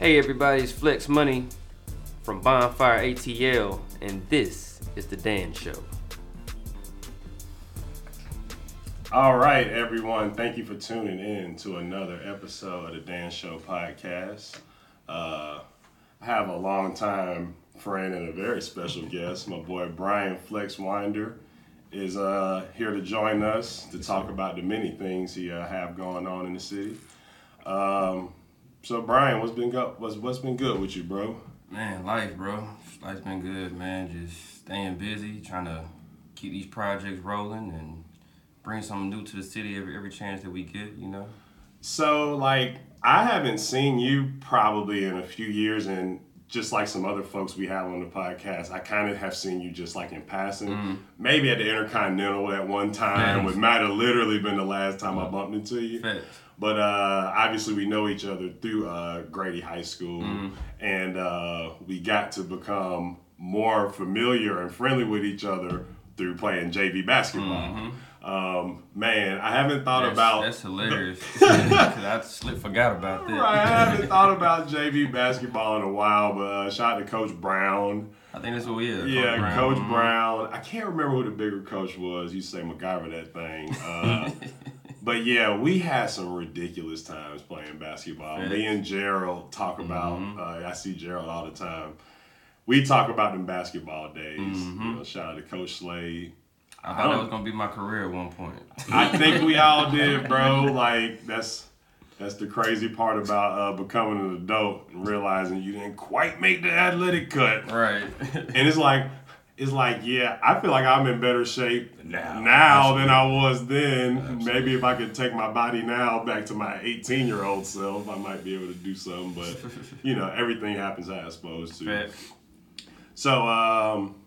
Hey everybody, it's Flex Money from Bonfire ATL, and this is the Dan Show. All right, everyone. Thank you for tuning in to another episode of the Dan Show podcast. Uh, I have a long-time friend and a very special guest. My boy Brian Flex Wynder is uh, here to join us to talk about the many things he uh, have going on in the city. Um, so, Brian, what's been go- what's what's been good with you, bro? Man, life, bro. Life's been good, man. Just staying busy, trying to keep these projects rolling and bring something new to the city every every chance that we get, you know. So, like, I haven't seen you probably in a few years, and just like some other folks we have on the podcast, I kind of have seen you just like in passing. Mm-hmm. Maybe at the Intercontinental at one time, Yeah. which might have literally been the last time I bumped into you. Facts. But uh, obviously, we know each other through uh, Grady High School, and uh, we got to become more familiar and friendly with each other through playing JV basketball. Um, man, I haven't thought That's, about that's hilarious. I slipped forgot about that. Right, I haven't thought about JV basketball in a while, but uh, shout out to Coach Brown. I think that's what we is. yeah, Coach Mhm. Brown. I can't remember who the bigger coach was. You say MacGyver that thing. Uh, but yeah, we had some ridiculous times playing basketball. Me and Gerald talk about. Uh, I see Gerald all the time. We talk about them basketball days. You know, shout out to Coach Slade. I thought that was gonna be my career at one point. I think we all did, bro. Like that's that's the crazy part about uh, becoming an adult and realizing you didn't quite make the athletic cut. Right. And it's like it's like, yeah, I feel like I'm in better shape Now. now than I was then. Maybe if I could take my body now back to my 18 year old self, I might be able to do something. But you know, everything happens as supposed to. Facts. So um,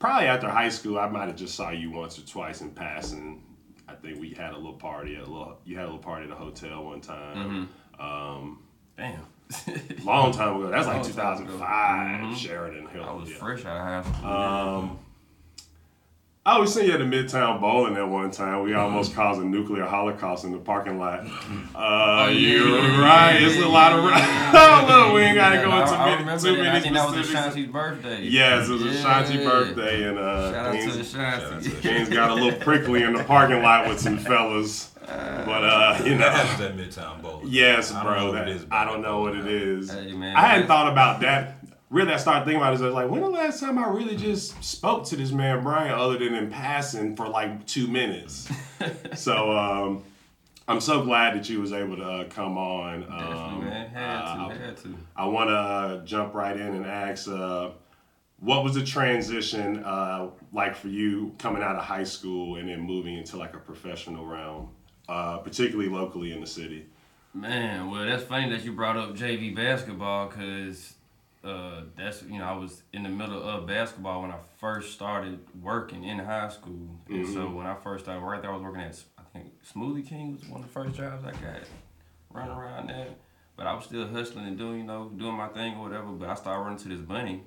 probably after high school, I might have just saw you once or twice in passing. I think we had a little party at a little. You had a little party at a hotel one time. Um, Damn. long time ago. That's like Long time ago. 2005. Sheridan Hill. I was yeah. fresh out of high school. Um, I was seeing you at the Midtown Bowling at one time. We almost caused a nuclear holocaust in the parking lot. Uh, you're right. yeah, It's a lot of. yeah, Look, we ain't gotta go into I many, remember too many I think that was specifics. Ashanti's birthday. Yes, it was Ashanti Yeah. birthday, and uh, Shout out to things, Ashanti. things got a little prickly in the parking lot with some fellas. But uh, you know, happens at Midtown Bowl. yes, I don't bro. know what that- it is, I don't know what it is. Hey, man, I hadn't thought about that. Really, I started thinking about it. I was like, when the last time I really just spoke to this man Brian, other than in passing for like two minutes? so um, I'm so glad that you was able to uh, come on. Definitely, Um, man. Had uh, to, had to. I want to uh, jump right in and ask, uh, what was the transition uh, like for you coming out of high school and then moving into like a professional realm, uh, particularly locally in the city? Man, well, that's funny that you brought up JV basketball because uh, that's you know I was in the middle of basketball when I first started working in high school, and so when I first started working, I was working at I think Smoothie King was one of the first jobs I got, running around there. But I was still hustling and doing you know doing my thing or whatever. But I started running to this money,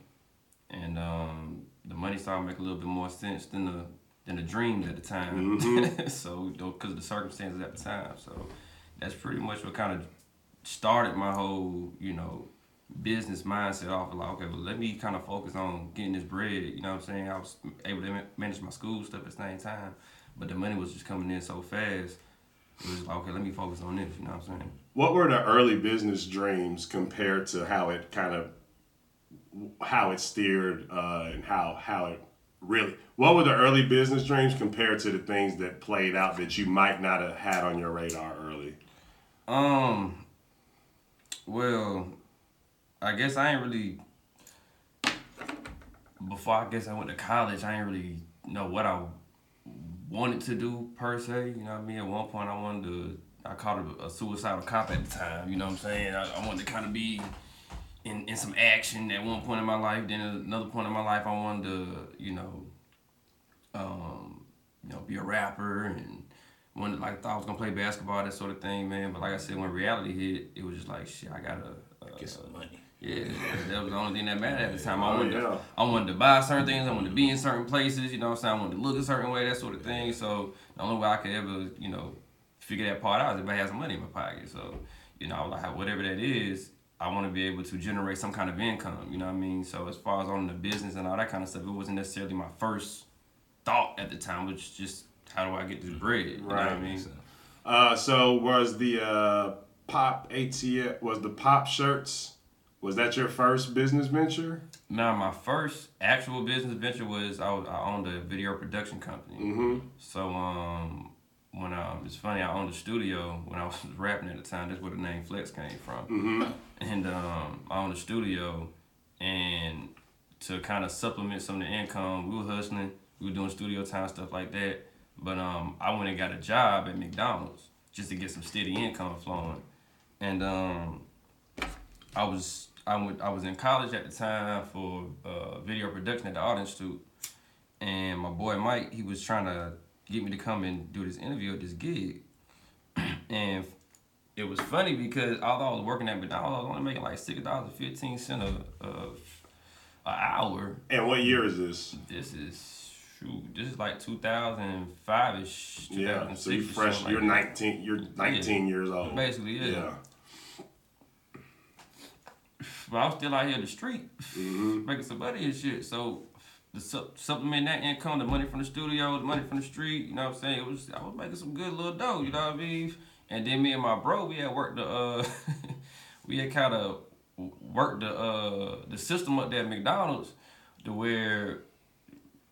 and um, the money started making a little bit more sense than the than the dreams at the time. so because of the circumstances at the time, so that's pretty much what kind of started my whole, you know, business mindset off of like, okay, well, let me kind of focus on getting this bread. You know what I'm saying? I was able to manage my school stuff at the same time, but the money was just coming in so fast. It was like, okay, let me focus on this. You know what I'm saying? What were the early business dreams compared to how it kind of how it steered uh, and how how it really? What were the early business dreams compared to the things that played out that you might not have had on your radar early? Um. Well, I guess I ain't really. Before I guess I went to college, I ain't really know what I wanted to do per se. You know what I mean? At one point, I wanted to. I called it a suicidal cop at the time. You know what I'm saying? I, I wanted to kind of be in, in some action at one point in my life. Then at another point in my life, I wanted to, you know, um, you know, be a rapper and wanted like I thought I was gonna play basketball, that sort of thing, man. But like I said, when reality hit, it was just like shit. I gotta uh, Get some money. yeah, that was the only thing that mattered at the time. I Oh, wanted, yeah. to, I wanted to buy certain things. I wanted to be in certain places. You know what I'm saying? I wanted to look a certain way, that sort of thing. So the only way I could ever, you know, figure that part out is if I had some money in my pocket. So, you know, I was like, whatever that is, I want to be able to generate some kind of income. You know what I mean? So as far as owning the business and all that kind of stuff, it wasn't necessarily my first thought at the time, which just how do I get this bread? You know what I Right. mean? Uh, so was the uh, pop ATL was the pop shirts? Was that your first business venture? Now, my first actual business venture was I, was, I owned a video production company. Mm-hmm. So um, when um, it's funny, I owned a studio when I was rapping at the time. That's where the name Flex came from. Mm-hmm. And um, I owned a studio, and to kind of supplement some of the income, we were hustling. We were doing studio time stuff like that. But um, I went and got a job at McDonald's just to get some steady income flowing. And um, I was I went I was in college at the time for uh, video production at the Art Institute, and my boy Mike he was trying to get me to come and do this interview at this gig, and it was funny because although I was working at McDonald's, I was only making like six dollars and fifteen cent a, a a hour. And what year is this? This is shoot, this is like two thousand five ish. Yeah, so you're fresh. You're 19. You're 19 years old. Basically, yeah. Yeah. But I was still out here in the street Mm-hmm. making some money and shit. So to su- supplement that income, the money from the studio, the money from the street, you know what I'm saying? It was I was making some good little dough, you know what I mean? And then me and my bro, we had worked the uh we had kind of worked the uh the system up there at McDonald's to where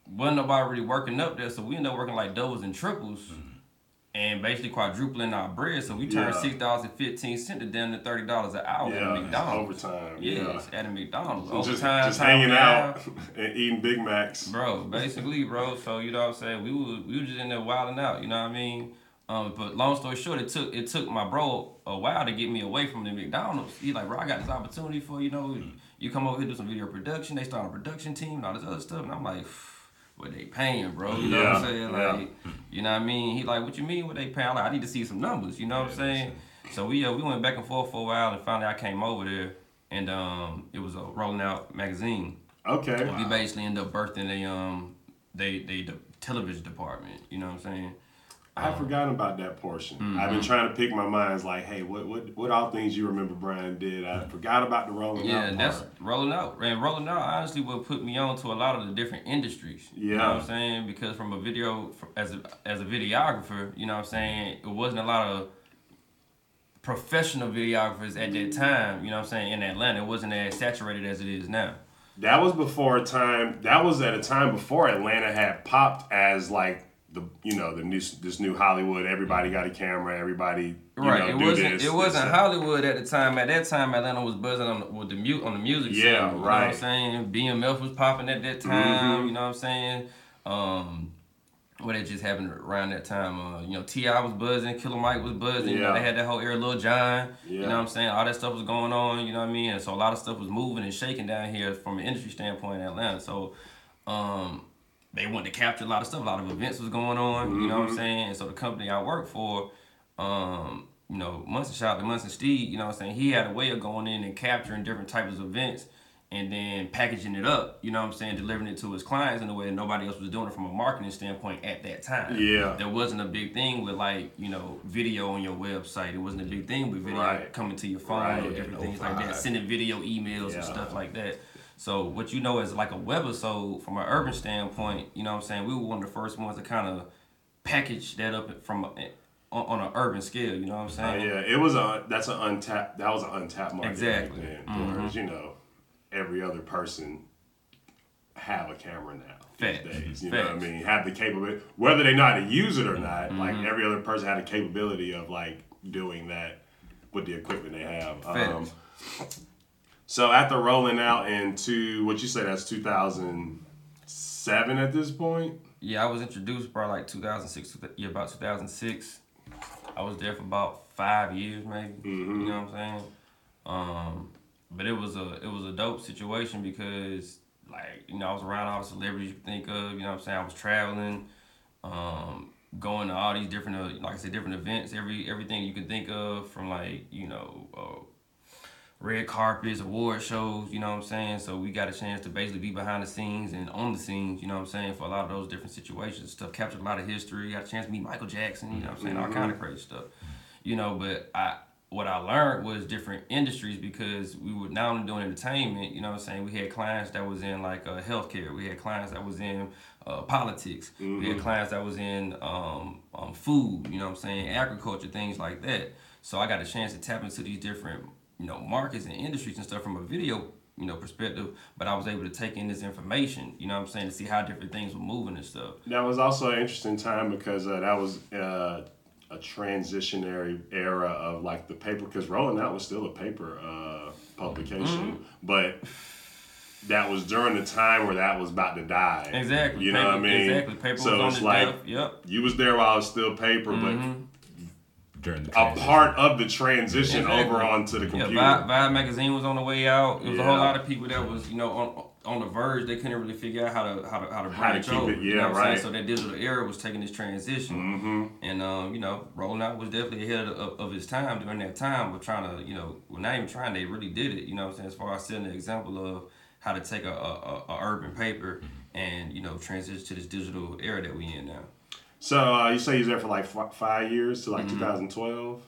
wasn't nobody really working up there, so we ended up working like doubles and triples. And basically quadrupling our bread, so we turned Yeah. six dollars and fifteen cent to down to thirty dollars an hour Yeah. at McDonald's. Overtime. Yeah. Yes, at a McDonald's. Yeah. Just, Overtime, just time hanging out and eating Big Macs. Bro, basically, bro. So you know what I'm saying? We were we were just in there wilding out, you know what I mean? Um, but long story short, it took it took my bro a while to get me away from the McDonald's. He like, bro, I got this opportunity for you know, you come over here do some video production. They start a production team and all this other stuff, and I'm like, what they paying, bro? You know what I'm Yeah, saying? yeah. Like, you know what I mean? He like, what you mean? What they paying? I'm like, I need to see some numbers. You know what I'm saying? So we uh, we went back and forth for a while, and finally I came over there, and um, it was a rolling out magazine. Okay. We basically end up birthing a um they they the television department. You know what I'm saying? I had forgotten about that portion. I've Mm-hmm. been trying to pick my minds like, hey, what what what all things you remember Brian did? I forgot about the rolling Yeah, out that's part. rolling out. And rolling out honestly what put me on to a lot of the different industries. You know Yeah. what I'm saying? Because from a video as a as a videographer, you know what I'm saying, it wasn't a lot of professional videographers at that time, you know what I'm saying, in Atlanta. It wasn't as saturated as it is now. That was before a time. That was at a time before Atlanta had popped as like the you know the new this new Hollywood. Everybody got a camera. Everybody you Right. know, it wasn't. this, it wasn't. Hollywood at the time. At that time, Atlanta was buzzing on the, with the mute on the music scene. Yeah, You know what right. I'm saying? BMF was popping at that time. You know what I'm saying? Um, what had just happened around that time? Uh, you know, T.I. was buzzing, Killer Mike was buzzing. You know, Yeah. they had that whole era, Lil Jon. Yeah. You know what I'm saying? All that stuff was going on. You know what I mean? And so a lot of stuff was moving and shaking down here from an industry standpoint in Atlanta. So. Um, they wanted to capture a lot of stuff. A lot of events was going on. You know what I'm saying? And so the company I work for, um, you know, Munson shout out to Munson Steed. You know what I'm saying? He had a way of going in and capturing different types of events and then packaging it up. You know what I'm saying? Delivering it to his clients in a way that nobody else was doing it from a marketing standpoint at that time. Yeah. There wasn't a big thing with like you know video on your website. It wasn't a big thing with video Right. coming to your phone Right, or different things like that. Sending video emails Yeah. and stuff like that. So what you know is like a webisode from an urban standpoint, you know what I'm saying? We were one of the first ones to kind of package that up from a, on, on an urban scale, you know what I'm Oh, saying? yeah, it was a that's an untapped that was an untapped market Exactly. back then. Whereas you know, every other person have a camera now these days. You know what I mean? Have the capability, whether they know how to use it or not. Mm-hmm. Like every other person had a capability of like doing that with the equipment they have. Um. So after rolling out into what you say that's 2007 at this point. Yeah, I was introduced probably like 2006, yeah, about 2006. I was there for about five years, maybe. You know what I'm saying? Um, but it was a it was a dope situation because like you know I was around all the celebrities you could think of. You know what I'm saying? I was traveling, um, going to all these different uh, like I said different events. Every everything you can think of from like you know. Uh, red carpets, award shows, you know what I'm saying? So we got a chance to basically be behind the scenes and on the scenes, you know what I'm saying, for a lot of those different situations. Stuff captured a lot of history, got a chance to meet Michael Jackson, you know what I'm saying, all kind of crazy stuff. You know, but I what I learned was different industries because we were not only doing entertainment, you know what I'm saying? We had clients that was in like uh, healthcare. We had clients that was in uh, politics. Mm-hmm. We had mm-hmm. clients that was in um, um, food, you know what I'm saying? Agriculture, things like that. So I got a chance to tap into these different, you know, markets and industries and stuff from a video, you know, perspective. But I was able to take in this information, you know what I'm saying, to see how different things were moving and stuff. That was also an interesting time because uh, that was uh, a transitionary era of like the paper because Rolling Out was still a paper uh, publication, mm-hmm. but that was during the time where that was about to die. Exactly. You know what I mean? Exactly. Paper so it's like death. yep. you was there while it was still paper, mm-hmm. but during the a part of the transition exactly. over onto the computer. Yeah, Vibe, Vibe magazine was on the way out. It was yeah. a whole lot of people that was you know on on the verge. They couldn't really figure out how to how to how to branch how to over. It, yeah, you know right. So that digital era was taking this transition, mm-hmm. and um, you know, rolling out was definitely ahead of, of his time during that time. But trying to you know, well, not even trying, they really did it. You know, what I'm saying as far as setting the example of how to take a, a, a urban paper and you know transition to this digital era that we in now. So uh, you say he's there for like f- five years to like mm-hmm. 2012.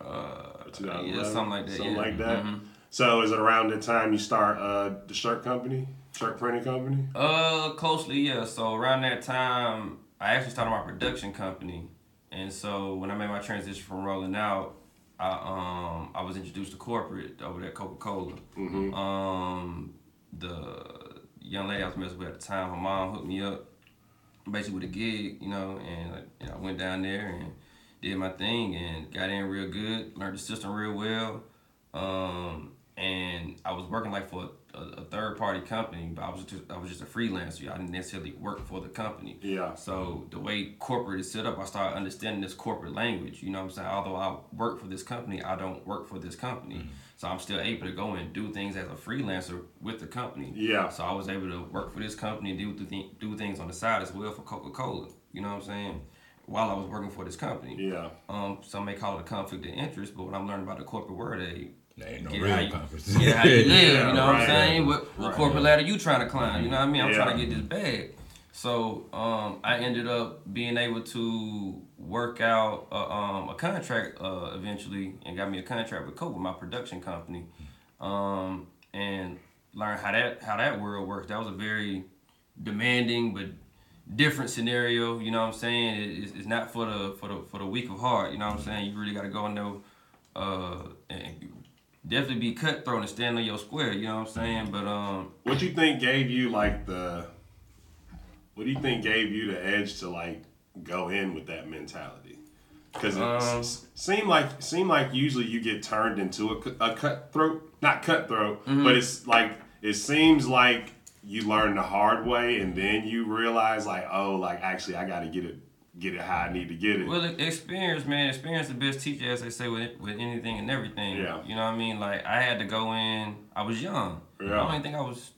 Uh, yeah, something like that. Something yeah. like that. Mm-hmm. So is it around the time you start uh, the shirt company, shirt printing company? Uh, closely, yeah. So around that time, I actually started my production company, and so when I made my transition from rolling out, I um I was introduced to corporate over at Coca Cola. Mm-hmm. Um, the young lady I was messing with at the time, her mom hooked me up, basically with a gig, you know, and you know, I went down there and did my thing and got in real good, learned the system real well. Um, and I was working like for a, a, third party company, but I was just I was just a freelancer. I didn't necessarily work for the company. Yeah. So the way corporate is set up, I started understanding this corporate language. You know what I'm saying? Although I work for this company, I don't work for this company. Mm-hmm. So I'm still able to go and do things as a freelancer with the company. Yeah. So I was able to work for this company and do th- do things on the side as well for Coca Cola. You know what I'm saying? while I was working for this company. Yeah. Um, some may call it a conflict of interest, but what I'm learning about the corporate world, they there ain't no real you, conflict. Yeah, how you live, yeah, you know right. what I'm saying? What, what right. corporate ladder you trying to climb? You know what I mean? I'm yeah. trying to get this bag. So um, I ended up being able to work out a, um, a contract uh, eventually and got me a contract with Coke, my production company, um, and learn how that how that world works. That was a very demanding but different scenario. You know what I'm saying? It, it's, it's not for the for the for the weak of heart. You know what I'm saying? You really got to go and know, uh, and definitely be cutthroat and stand on your square. You know what I'm saying? But um, what you think gave you like the? What do you think gave you the edge to like go in with that mentality? Because it um, seemed like seemed like usually you get turned into a, a cutthroat, not cutthroat, mm-hmm. but it's like it seems like you learn the hard way and then you realize like oh like actually I got to get it get it how I need to get it. Well, experience, man, experience the best teacher, as they say with with anything and everything. Yeah. You know what I mean? Like I had to go in. I was young. Yeah. I don't even think I was.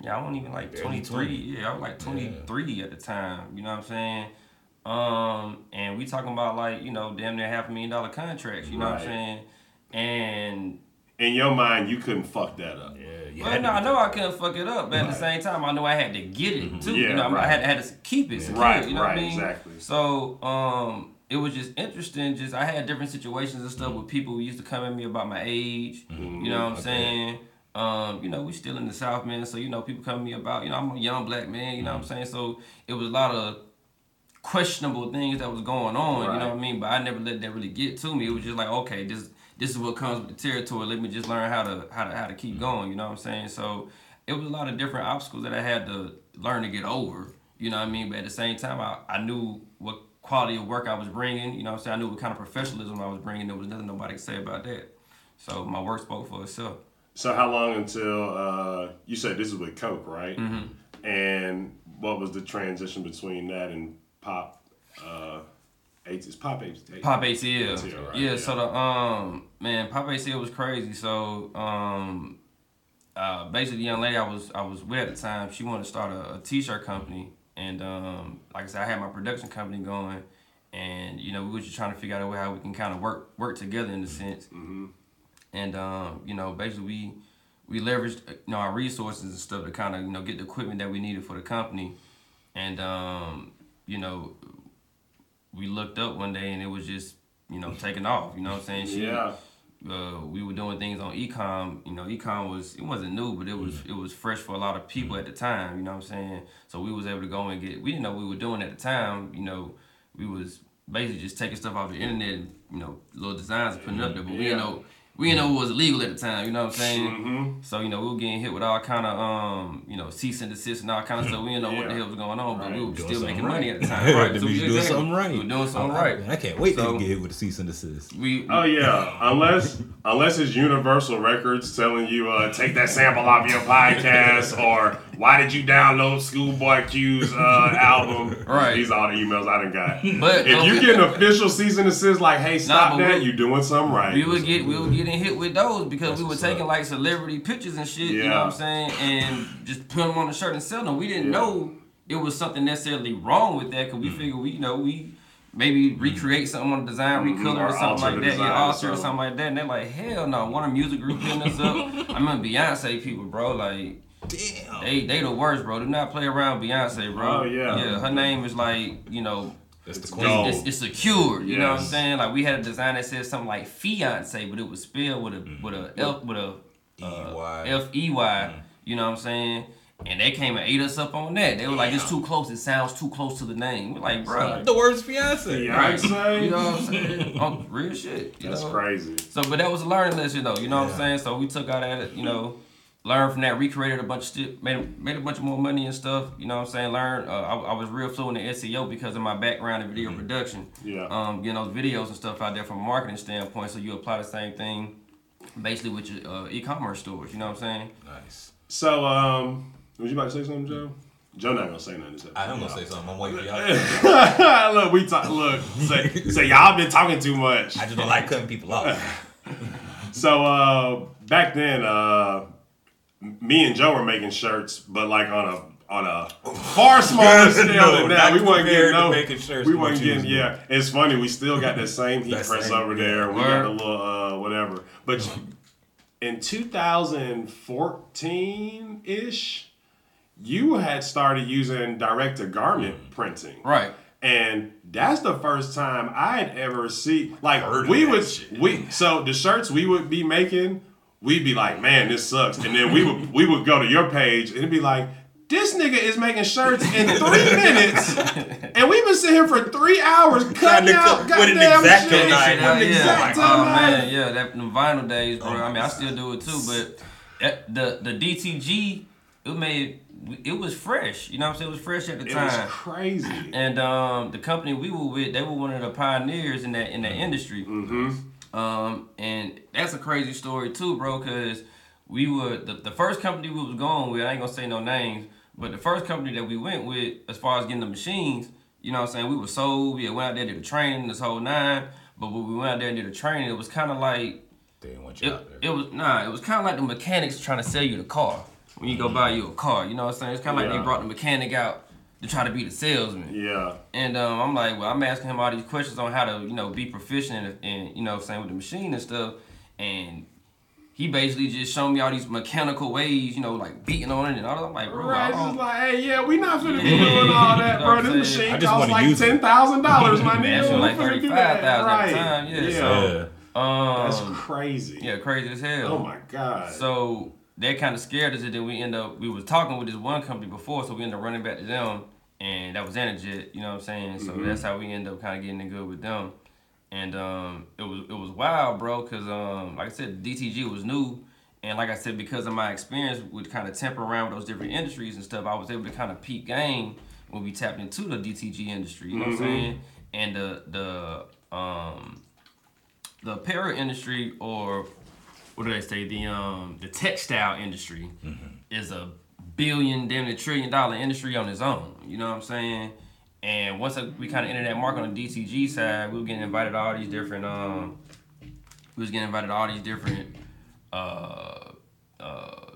Yeah, I wasn't even like twenty three. Yeah, I was like twenty three yeah. at the time. You know what I'm saying? Um, and we talking about like you know damn near half a million dollar contracts. You know right. what I'm saying? And in your mind, you couldn't fuck that up. Yeah, well, no, I know I couldn't fuck it up, but right. at the same time, I know I had to get it mm-hmm. too. Yeah, you know, right. I had, had to keep it secure. Right, you know right, what I mean? Exactly. So, um, it was just interesting. Just I had different situations and stuff with people who used to come at me about my age. Mm-hmm. You know what I'm okay. saying? Um, you know, we still in the South, man. So you know, people come to me about, you know, I'm a young black man. You know what I'm saying? So it was a lot of questionable things that was going on. Right. You know what I mean? But I never let that really get to me. It was just like, okay, this this is what comes with the territory. Let me just learn how to how to how to keep going. You know what I'm saying? So it was a lot of different obstacles that I had to learn to get over. You know what I mean? But at the same time, I, I knew what quality of work I was bringing. You know what I'm saying? I knew what kind of professionalism I was bringing. There was nothing nobody could say about that. So my work spoke for itself. So how long until uh, you said this is with Coke, right? Mm-hmm. And what was the transition between that and pop? Uh, it's Pop ATL. Pop ATL. ATL right? yeah, yeah, so the um man, Pop ATL was crazy. So um uh basically the young lady I was I was with at the time, she wanted to start a a t-shirt company and um like I said I had my production company going and you know we were just trying to figure out a way how we can kind of work work together in a sense. Mm-hmm. And um you know basically we we leveraged you know our resources and stuff to kind of you know get the equipment that we needed for the company and um you know we looked up one day and it was just you know taking off. You know what I'm saying? She yeah. uh, we were doing things on ecom. You know, ecom was it wasn't new, but it was Mm. it was fresh for a lot of people at the time. You know what I'm saying? So we was able to go and get. We didn't know what we were doing at the time. You know, we was basically just taking stuff off the internet. and, You know, little designs and putting it up there, but we didn't know. We didn't know it was illegal at the time, you know what I'm saying? Mm-hmm. So, you know, we were getting hit with all kind of, um, you know, cease and desist and all kind of stuff. We didn't know what the hell was going on, but Right. we were Doing still making right. money at the time. That Right. So we you're doing exactly. something right. We were doing something I, right. I, I can't wait So- to get hit with a cease and desist. We, Oh yeah, unless unless it's Universal Records telling you uh, take that sample off your podcast, or why did you download Schoolboy Q's uh, album? Right. These are all the emails I done got. But- if you get an official cease and desist like, hey, stop but that, we- you doing something right. we would get we were getting hit with those because we were taking up. like celebrity pictures and shit. You know what I'm saying? And just put them on the shirt and sell them. We didn't Yeah. know it was something necessarily wrong with that because we figured we you know we maybe recreate something on the design, Mhm, recolor or or something like that, yeah, alter or something. like that. And they're like, hell no, one of Music Group hitting us up. I remember Beyonce people, bro, like. Damn. They they the worst, bro. Do not play around Beyonce, bro. Oh, yeah. Yeah, her name is like, you know, That's the it's, queen. Gold. it's, it's secured. You know what I'm saying? Like we had a design that said something like fiance, but it was spelled with a with a F with a uh, E-Y. F E Y. You know what I'm saying? And they came and ate us up on that. They were like, "It's too close. It sounds too close to the name." We're like, bro, The worst fiance. Beyonce. you know what I'm saying? oh, real shit. That's know? crazy. So, but that was a learning lesson, though. You know what I'm saying? So we took out that, you know, learned from that, recreated a bunch of shit, made made a bunch of more money and stuff. You know what I'm saying? Learned. Uh, I, I was real fluent in SEO because of my background in video production. Yeah. Um, getting those videos and stuff out there from a marketing standpoint. So you apply the same thing, basically with your uh, e-commerce stores. You know what I'm saying? Nice. So, um, was you about to say something, Joe? Joe not gonna say nothing. This I am gonna say something. I'm waiting for y'all. look, we talk. Look, say, say y'all been talking too much. I just don't like cutting people off. So uh, back then, uh, me and Joe were making shirts, but like on a on a far smaller scale No, than that. We weren't getting no. making shirts we wasn't getting. Yeah, it's funny. We still got that same heat That press same- over there. We got a little uh, whatever. But in 2014 ish, you had started using direct to garment printing. Right. And that's the first time I had ever see like we would shit. we so the shirts we would be making, we'd be like, man, this sucks. And then we would we would go to your page and it'd be like, this nigga is making shirts in three minutes, and we've been sitting here for three hours cutting out cut with an goddamn shit. knife. Shit an yeah. X-Acto Oh man, yeah, that the vinyl days, bro. Oh, I mean, I still do it too, but that, the the DTG, it made it was fresh. You know what I'm saying? It was fresh at the It was time. crazy. And um, the company we were with, they were one of the pioneers in that in that industry. Mm-hmm. Um, and that's a crazy story too, bro. Cause we were the, the first company we was going with. I ain't gonna say no names, but the first company that we went with, as far as getting the machines, you know what I'm saying? We were sold. We went out there did the training, this whole nine. But when we went out there and did the training, it was kind of like They didn't want you it, out there. it was nah. It was kind of like the mechanics trying to sell you the car when you go buy you a car. You know what I'm saying? It's kind of like they brought the mechanic out to try to be the salesman. Yeah. And um, I'm like, well, I'm asking him all these questions on how to, you know, be proficient and, you know, same with the machine and stuff. And he basically just showed me all these mechanical ways, you know, like beating on it and all that. I'm like, bro, I Right, it's don't- just like, hey, yeah, we not finna be doing all that, You know bro. This saying? I machine just costs like ten thousand dollars, my nigga. That shit We like finna do that. 35,000 at the Right. time, yeah, yeah. so- yeah. That's um, crazy. yeah, crazy as hell. Oh my god. So that kind of scared us, and then we end up we was talking with this one company before, so we ended up running back to them, and that was AnaJet. You know what I'm saying? So Mhm. that's how we ended up kind of getting in good with them, and um, it was it was wild, bro, because um, like I said, DTG was new. And like I said, because of my experience with kind of temper around with those different industries and stuff, I was able to kind of peak game when we tapped into the DTG industry. You know what I'm Mhm. saying? And the the um the apparel industry or what do they say? The um the textile industry is a billion damn near trillion dollar industry on its own you know what i'm saying? And once we kind of entered that market on the DTG side we were getting invited to all these different um we was getting invited to all these different uh uh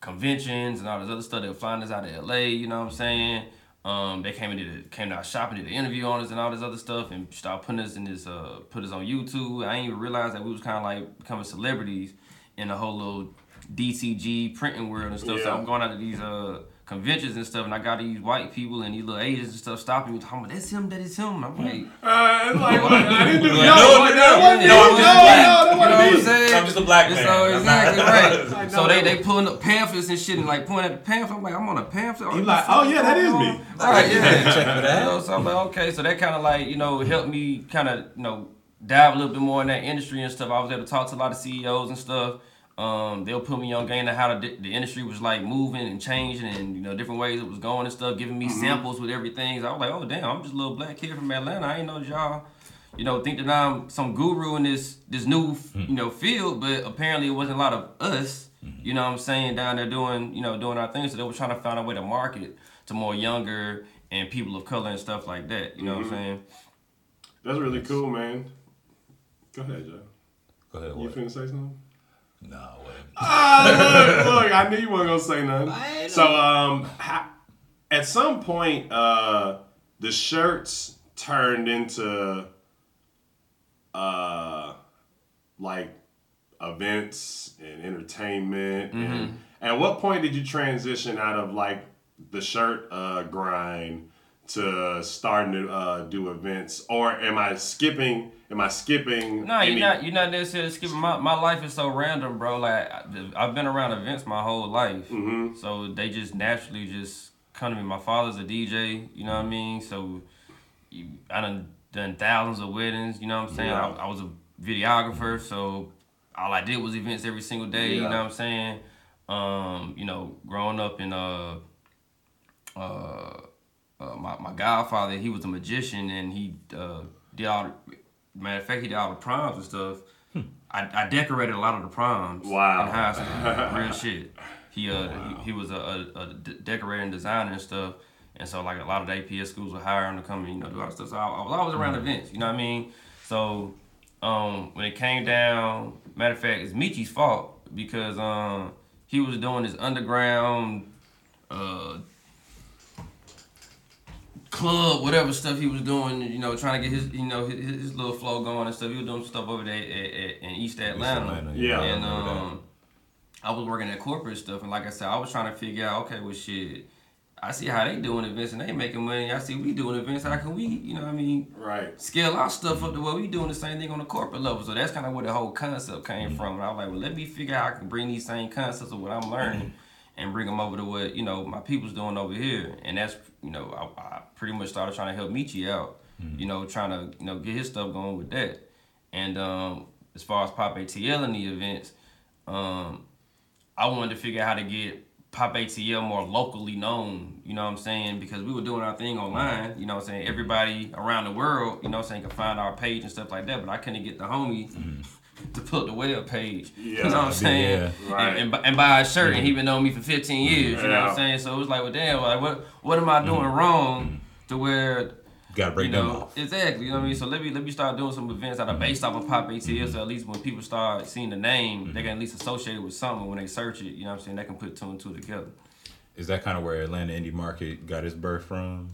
conventions and all this other stuff they were flying us out of la you know what i'm saying um, they came and did a, came to our shop and did an interview on us and all this other stuff and started putting us in this uh put us on YouTube. I didn't even realize that we was kind of like becoming celebrities in the whole little DTG printing world and stuff. So I'm going out to these uh conventions and stuff, and I got these white people and these little Asians and stuff stopping me, talking about that's him, that is him. I'm like, Uh, it's like, what? I didn't do No, no, no, what- no, that wasn't no, me. I'm just No, black. no, that You know what I'm wasn't me. saying? I'm just a black man. So exactly right. So they they pulling up pamphlets and shit and like pointing at the pamphlet. I'm like, I'm on a pamphlet. You like, oh, yeah, that going is on? me. Right, yeah. Check for that. So I'm like, okay, so that kind of like you know helped me kind of you know dive a little bit more in that industry and stuff. I was able to talk to a lot of CEOs and stuff. Um, they'll put me on game to how the, the industry was like moving and changing and you know different ways it was going and stuff, giving me mm-hmm. samples with everything. So I was like, oh damn, I'm just a little black kid from Atlanta. I ain't know y'all, you know, think that I'm some guru in this this new hmm. you know field, but apparently it wasn't a lot of us. Mm-hmm. You know what I'm saying down there doing you know doing our things. So they were trying to find a way to market to more younger and people of color and stuff like that. You know what I'm mm-hmm. saying? That's really cool, man. Go ahead, Joe. Go ahead. You What? finna say something? No, wait. Ah, look, look, I knew you weren't gonna say nothing. So, um, ha- at some point, uh, the shirts turned into, uh, like events and entertainment. And at what point did you transition out of like the shirt uh, grind to starting to uh, do events, or am I skipping? Am I skipping? No, you're not. You're not necessarily skipping. My my life is so random, bro. Like I've been around events my whole life, Mhm. so they just naturally just come to me. My father's a DJ. You know what I mean? So I done done thousands of weddings. You know what I'm saying? Yeah. I, I was a videographer, so all I did was events every single day. You know what I'm saying? Um, you know, growing up in uh uh, uh, my, my godfather, he was a magician and he uh, did all the, matter of fact, he did all the proms and stuff. I, I decorated a lot of the proms Wow. in high school. Real shit. He uh he, he was a, a, a de- decorator and designer and stuff. And so like a lot of the APS schools would hire him to come and you know do all that stuff. So I, I was always around events, you know what I mean? So um when it came down, matter of fact, it's Michi's fault because um he was doing this underground uh club, whatever stuff he was doing, you know, trying to get his, you know, his, his little flow going and stuff. He was doing stuff over there at, at, in East Atlanta. Atlanta, Yeah. I And remember that. um, I was working at corporate stuff, and like I said, I was trying to figure out, okay, well, shit, I see how they doing events and they making money. I see we doing events. How can we, you know, what I mean, Right. scale our stuff up to where we doing the same thing on the corporate level. So that's kind of where the whole concept came Mm-hmm. from. And I was like, well, let me figure out how I can bring these same concepts of what I'm learning and bring them over to what you know my people's doing over here. And that's you know I, I pretty much started trying to help Michi out. Mm-hmm. You know, trying to you know get his stuff going with that. And um, as far as Pop ATL and the events, um, I wanted to figure out how to get Pop ATL more locally known, you know what I'm saying? Because we were doing our thing online, you know what I'm saying? Everybody around the world, you know what I'm saying, could find our page and stuff like that, but I couldn't get the homie to put the web page. You know what I'm saying? yeah. Right. And, and, bu- and buy a shirt, and mm-hmm. he been knowing me for 15 mm-hmm. years, you know what I'm saying? So it was like, well, damn, like, what, what am I doing mm-hmm. wrong to where Gotta break you them know, off. exactly. You know what I mean? So let me let me start doing some events that are based off of Pop ATL. So at least when people start seeing the name, they can at least associate it with something. When they search it, you know what I'm saying? They can put two and two together. Is that kind of where Atlanta indie market got its birth from?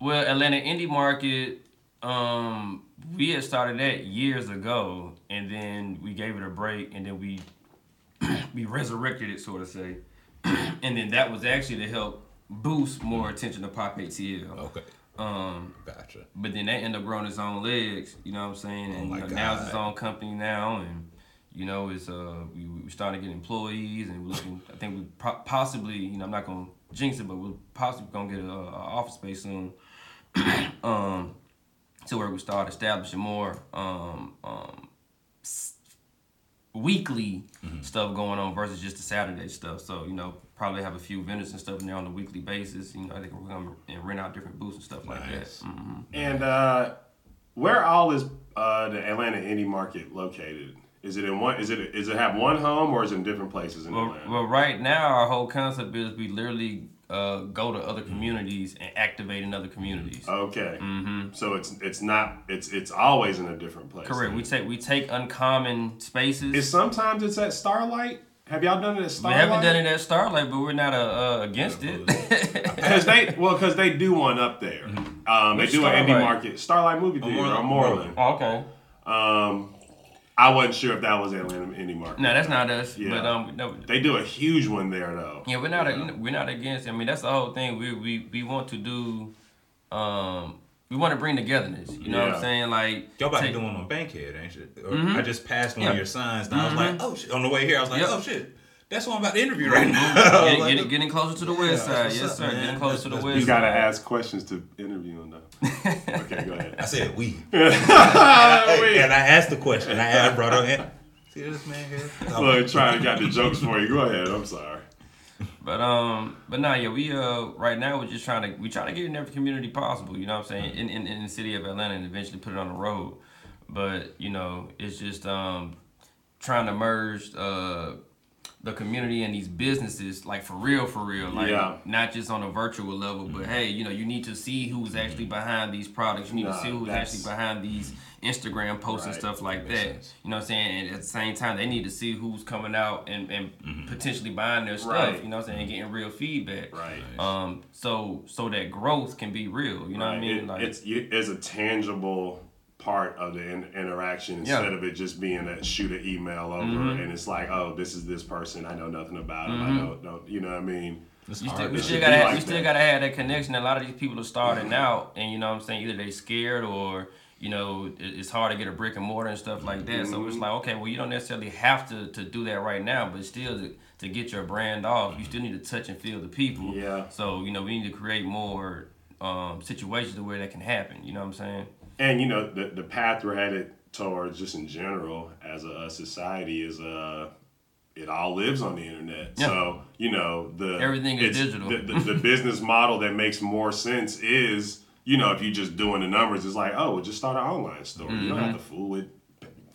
Well, Atlanta Indie Market, um, we had started that years ago, and then we gave it a break, and then we we resurrected it, sort of say, and then that was actually to help boost more attention to Pop ATL. Okay, Um, gotcha. But then they end up growing its own legs, you know what I'm saying? And Oh you know, now it's its own company now, and you know, it's uh, we we starting to get employees, and we're looking. I think we po- possibly, you know, I'm not gonna jinx it, but we're possibly gonna get a, a office space soon, um, to where we start establishing more um um s- weekly Mm-hmm. stuff going on versus just the Saturday stuff. So you know, probably have a few vendors and stuff in there on a weekly basis. You know, I think we're gonna and rent out different booths and stuff like Nice. that. hmm And uh, where all is uh, the Atlanta indie market located? Is it in one? Is it? Is it have one home or is it in different places in Well, Atlanta? well, right now our whole concept is we literally uh, go to other communities and activate in other communities. okay. Mm-hmm. So it's it's not it's it's always in a different place. Correct. We take we take uncommon spaces. Is sometimes it's at Starlight. Have y'all done it at Starlight? we haven't done it at Starlight, but we're not uh, uh, against it. Because they well, because they do one up there. Um, they Which do an indie market, Starlight movie theater Moreland. on Moreland. Oh, okay. Um, I wasn't sure if that was Atlanta indie market. No, that's not us. Yeah. But um, no, They do a huge one there though. Yeah, we're not you know, we're not against. I mean, that's the whole thing. We we we want to do. Um, we want to bring togetherness. You know what I'm saying? Like Y'all about to do one on Bankhead, ain't you? Or Mhm. I just passed one Yeah. of your signs, and I was like, oh shit. On the way here, I was like, Yep. oh shit. That's what I'm about to interview right now. Getting, Like, getting, getting closer to the west side, yes sir. man. Getting closer to the That's- west You side. gotta ask questions to interview them though. okay, go ahead. I said we. Wait. and I asked the question. I, I brought up. "Eh, See this man here? Look, trying to got the jokes for you. Go ahead. I'm sorry. But um, but nah, yeah, we uh right now we're just trying to we trying to get in every community possible. You know what I'm saying? In in, in the city of Atlanta and eventually put it on the road. But you know, it's just um trying to merge uh the community and these businesses like for real for real. Like Yeah. not just on a virtual level but mm-hmm. hey you know you need to see who's mm-hmm. actually behind these products. You need Nah, to see who's actually behind these instagram posts and stuff like Makes that. you know what i'm saying? And at the same time they need to see who's coming out and, and mm-hmm. potentially buying their stuff Right. you know what i'm saying and getting real feedback. Right. um so so that growth can be real you know what i mean? It- like it's it's a tangible part of the in- interaction Yeah. instead of it just being that shoot an email over Mhm. and it's like, oh, this is this person. I know nothing about him. I Mhm. don't, don't you know what I mean? It's You still, we still gotta have, like you still that. gotta have that connection. A lot of these people are starting out, and you know what I'm saying. Either they scared or you know it's hard to get a brick and mortar and stuff like that. So it's Mm-hmm. like okay, well you don't necessarily have to, to do that right now, but still to, to get your brand off, you still need to touch and feel the people. Yeah. So you know we need to create more um, situations to where that can happen. You know what I'm saying? And you know the the path we're headed towards, just in general, as a, a society, is uh, it all lives on the internet. Yeah. So you know the Everything is digital. The, the, the business model that makes more sense is you know if you're just doing the numbers, it's like oh, well, just start an online store. You don't have to fool with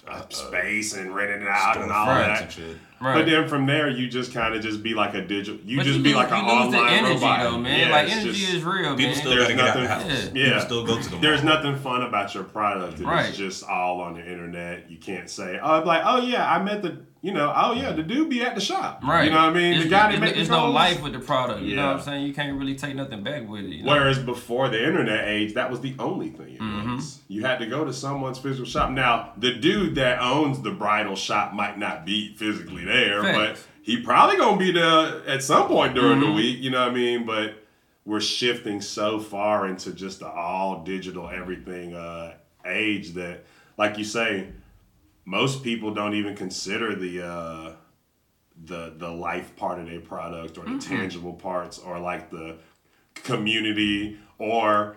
uh, space and renting it out and all that. and shit. Right. But then from there, you just kind of just be like a digital. You But just you be lose- like an online energy robot. though, man. Yeah, like energy just- is real, People man. still There's gotta get out the nothing- house. Yeah. People Yeah. still go to the mall. There's nothing fun about your product. It's Right. just all on the internet. You can't say, oh, I'm like, oh yeah, I met the, you know, oh yeah, the dude be at the shop. Right. You know what I mean? It's, the guy that it's, make it's no life with the product. You know what I'm saying? You can't really take nothing back with it. You know? Whereas before the internet age, that was the only thing it Mm-hmm. was. You had to go to someone's physical shop. Now, the dude that owns the bridal shop might not be physically there, Facts. but he probably gonna be there at some point during Mm-hmm. the week. You know what I mean? But we're shifting so far into just the all digital everything uh, age that, like you say, most people don't even consider the. Uh, the the life part of their product or the tangible parts or like the community or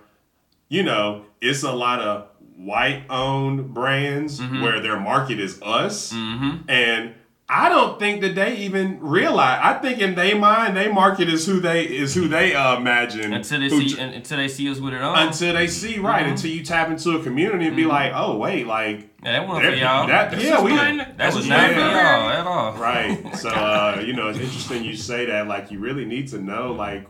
you know it's a lot of white owned brands where their market is us and I don't think that they even realize. I think in their mind, their market is who they is who they uh, imagine until they see until they see us with it on. until they see right Mm-hmm. until you tap into a community and be like, oh wait, like yeah, that wasn't for y'all. that- That's yeah, we- that that was not for y'all at all. Right. So uh, you know, it's interesting you say that. Like you really need to know, like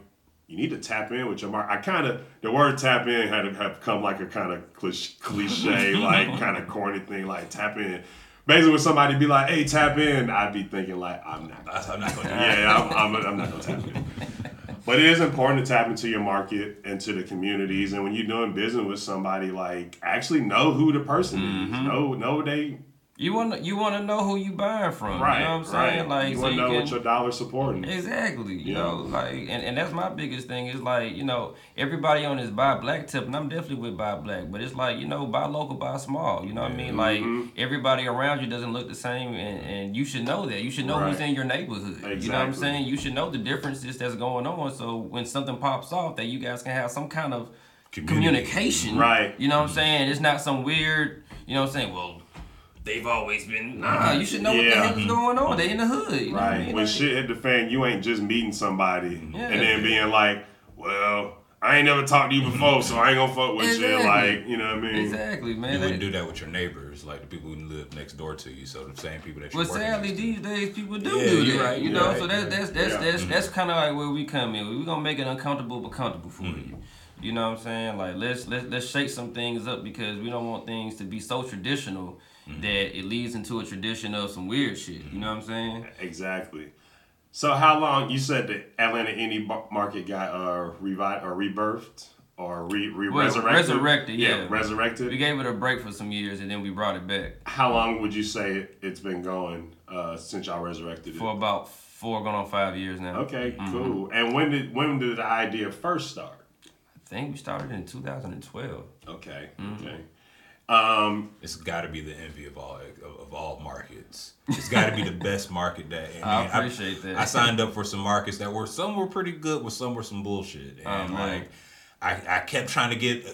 you need to tap in with your mark. I kind of the word tap in had to have come like a kind of cliche, cliche like kind of corny thing, like tap in. Basically, when somebody be like, "Hey, tap in," I'd be thinking like, "I'm not." I'm not gonna. Yeah, I'm, I'm, I'm not gonna tap in. But it is important to tap into your market and to the communities. And when you're doing business with somebody, like actually know who the person Mm-hmm. is. Know know they You want to you want to know who you buying from. right. You know what I'm saying? right. Like you so want to know can, what your dollar supporting. Exactly. You Yeah. know, like and, and that's my biggest thing is like, you know, everybody on this buy black tip and I'm definitely with buy black, but it's like, you know, buy local, buy small. You know what I mean? Like Mm-hmm. everybody around you doesn't look the same and, and you should know that. You should know who's in your neighborhood. You know what I'm saying? You should know the differences that's going on so when something pops off that you guys can have some kind of communication. Right. You know what I'm saying? It's not some weird, you know what I'm saying? Well, they've always been nah, you should know what the Yeah. hell is going on. They in the hood. You know what I Right. mean? When Like- shit hit the fan, you ain't just meeting somebody Yeah. and then being like, well, I ain't never talked to you before, so I ain't gonna fuck with you. Like, you know what I mean? Exactly, man. You wouldn't do that with your neighbors, like the people who live next door to you. So the same people that you Well, sadly, these days people do Yeah, do that. right, you know, right, so that's you're that's that's Yeah. that's that's kind of like where we come in. We're gonna make it uncomfortable but comfortable for Mm-hmm. you. You know what I'm saying? Like let's let's let's shake some things up because we don't want things to be so traditional Mm-hmm. that it leads into a tradition of some weird shit. You know what I'm saying? Exactly. So how long you said the Atlanta indie market got uh revi- or rebirthed? or re, re Well, resurrected. resurrected, yeah. resurrected. We gave it a break for some years and then we brought it back How long would you say it's been going uh, since y'all resurrected it? for about four, going on five years now. Okay, Mm-hmm. cool. And when did when did the idea first start? I think we started in 2012. Okay, Mm-hmm. okay. Um, It's got to be the envy of all of, of all markets. It's got to be the best market that. and I mean, appreciate that. I signed up for some markets that were some were pretty good, with some were some bullshit, and Oh, like I, I kept trying to get.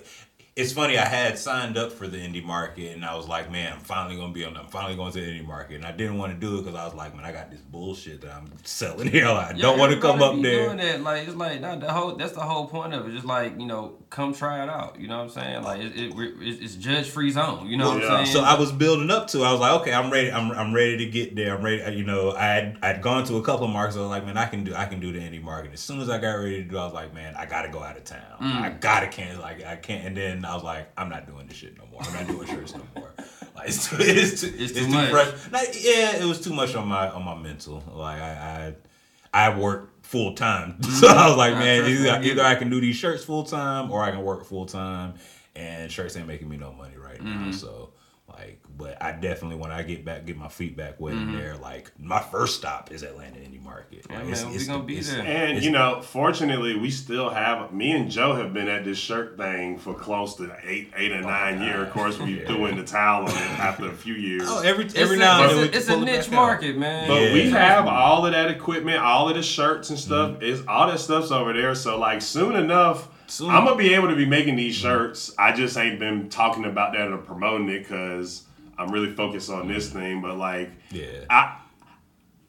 It's funny. I had signed up for the indie market, and I was like, "Man, I'm finally gonna be on. I'm finally going to the indie market." And I didn't want to do it because I was like, "Man, I got this bullshit that I'm selling here. I Yeah, don't want to come everybody up be there." Doing that, like it's like not the whole. That's the whole point of it. Just like you know, come try it out. You know what I'm saying? Like it, it, it's, it's judge free zone. You know what I'm saying? So I was building up to. I was like, okay, I'm ready. I'm, I'm ready to get there. I'm ready. You know, I had I'd gone to a couple of markets. I was like, man, I can do I can do the indie market. As soon as I got ready to do, I was like, man, I gotta go out of town. Mm. I gotta can't like I can't. And then I was like, I'm not doing this shit no more. I'm not doing shirts no more. Like it's too it's too, It's it's too much. fresh. Like, yeah, it was too much on my on my mental. Like I I, I work full time, so I was like, man, trust me, I either, either. I can do these shirts full time or I can work full time. And shirts ain't making me no money right Mm-hmm. now, so. Like, but I definitely when I get back, get my feet back wet Mm-hmm. in there. Like, my first stop is Atlanta Indie Market. Yeah, Like, man, we gonna be it's- there. and it's- you know, fortunately, we still have. Me and Joe have been at this shirt thing for close to eight, eight or nine years. Of course, we Yeah. threw in the towel on it after a few years. Oh, every it's every a, now and it's then a, it's a it back niche out. market, man. But Yeah. we have all of that equipment, all of the shirts and stuff. Is all that stuff's over there. So like soon enough, Soon. I'm gonna be able to be making these shirts. I just ain't been talking about that or promoting it because I'm really focused on this mm-hmm. thing. But like, Yeah. I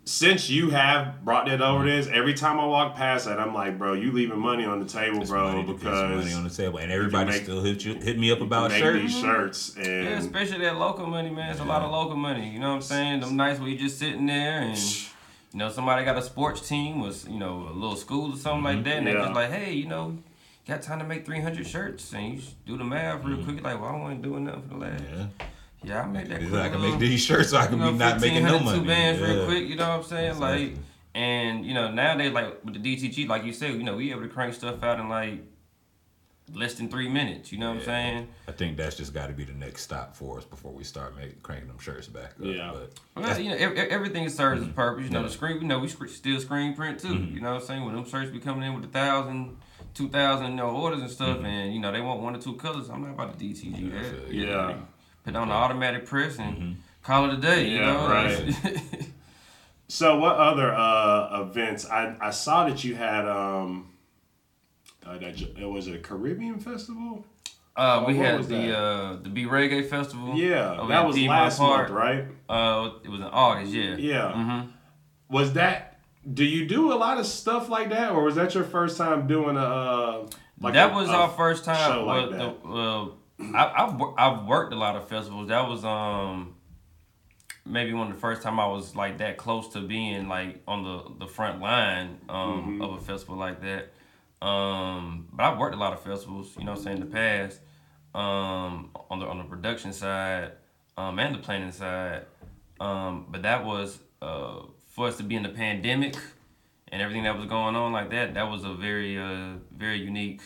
since you have brought that over this, mm-hmm. every time I walk past that, I'm like, bro, you leaving money on the table, It's bro, money, because money on the table, and everybody make- still hit you, hit me up you about make shirts. these mm-hmm. shirts and Yeah, especially that local money, man. It's a lot of local money. You know what I'm saying? Them nights where you just sitting there and you know somebody got a sports team was you know a little school or something like that, and they Yeah. just like, hey, you know, got time to make 300 shirts, and you just do the math real quick. Like, well, I don't want to do nothing for the last. Yeah. Yeah, I make that. Quick I can little- make these shirts, so I can you know, be not making no 1500 money. Two bands yeah. real quick, you know what I'm saying? Like, and you know nowadays, like with the DTG, like you said, you know we able to crank stuff out in like less than three minutes. You know what I'm saying? I think that's just got to be the next stop for us before we start making cranking them shirts back up. Yeah. But Well, you know, ev- ev- everything serves Mm-hmm. its purpose. You know, the screen, you know, we still screen print too. You know what I'm saying? When them shirts be coming in with a thousand, two thousand, you know, orders and stuff, and you know they want one or two colors. I'm not about to DTG Mm-hmm. I that. feel yeah. Put on the automatic press and Mm-hmm. call it a day. You know, right. So what other uh, events? I, I saw that you had um, uh, that j- it was a Caribbean festival. uh, we What had the uh, the B Reggae Festival. Yeah, that at was Piedmont last Park. month, right? Uh, it was in August. Yeah. Yeah. hmm Was that? Do you do a lot of stuff like that, or was that your first time doing a? Uh, like that a- was a our first time. show like well, that? the, well, I, I've I've worked a lot of festivals. That was um maybe one of the first time I was like that close to being like on the the front line um Mm-hmm. of a festival like that. Um, but I've worked a lot of festivals. You know, what I'm saying in the past um on the on the production side um and the planning side. Um, but that was uh for us to be in the pandemic and everything that was going on like that, that was a very uh very unique,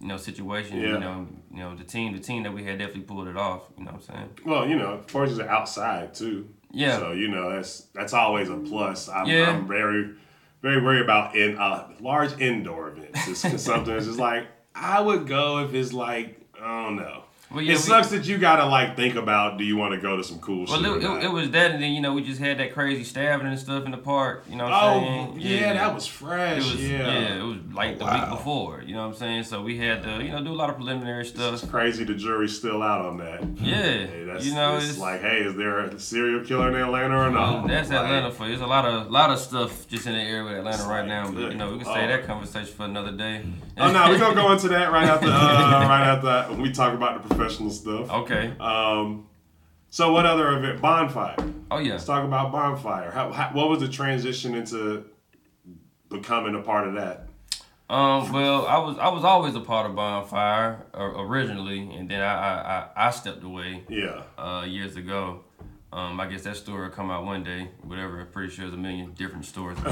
you know, situation. Yeah. You know, you know, the team the team that we had definitely pulled it off, you know what I'm saying? Well, you know, course, it's outside too. Yeah. So you know that's that's always a plus. I'm, Yeah. I'm very very worried about in uh, large indoor events. It's something that's just like I would go if it's like I don't know. Well, it we- sucks that you gotta like think about do you want to go to some cool Well, shit. it, or it, not. it was that, and then you know we just had that crazy stabbing and stuff in the park. You know what I'm Oh saying? yeah, that was It fresh. was yeah. it was like the Wow. week before. You know what I'm saying? So we had to you know do a lot of preliminary stuff. It's crazy the jury's still out on that. Yeah, Hey, that's, you know it's, it's, like, hey, is there a serial killer in Atlanta or not? That's Like, Atlanta for you. There's a lot of lot of stuff just in the area with Atlanta right like, now. But you know, we can lord. say that conversation for another day. Oh no, we're gonna go into that right after uh, right after that when we talk about the professional stuff. Okay. Um, so what other event? Bonfire. Oh yeah. Let's talk about bonfire. How, how what was the transition into becoming a part of that? Um. Well, I was I was always a part of Bonfire uh, originally, and then I I, I, I stepped away Yeah. uh, years ago. Um, I guess that story will come out one day. Whatever. I'm pretty sure there's a million different stories.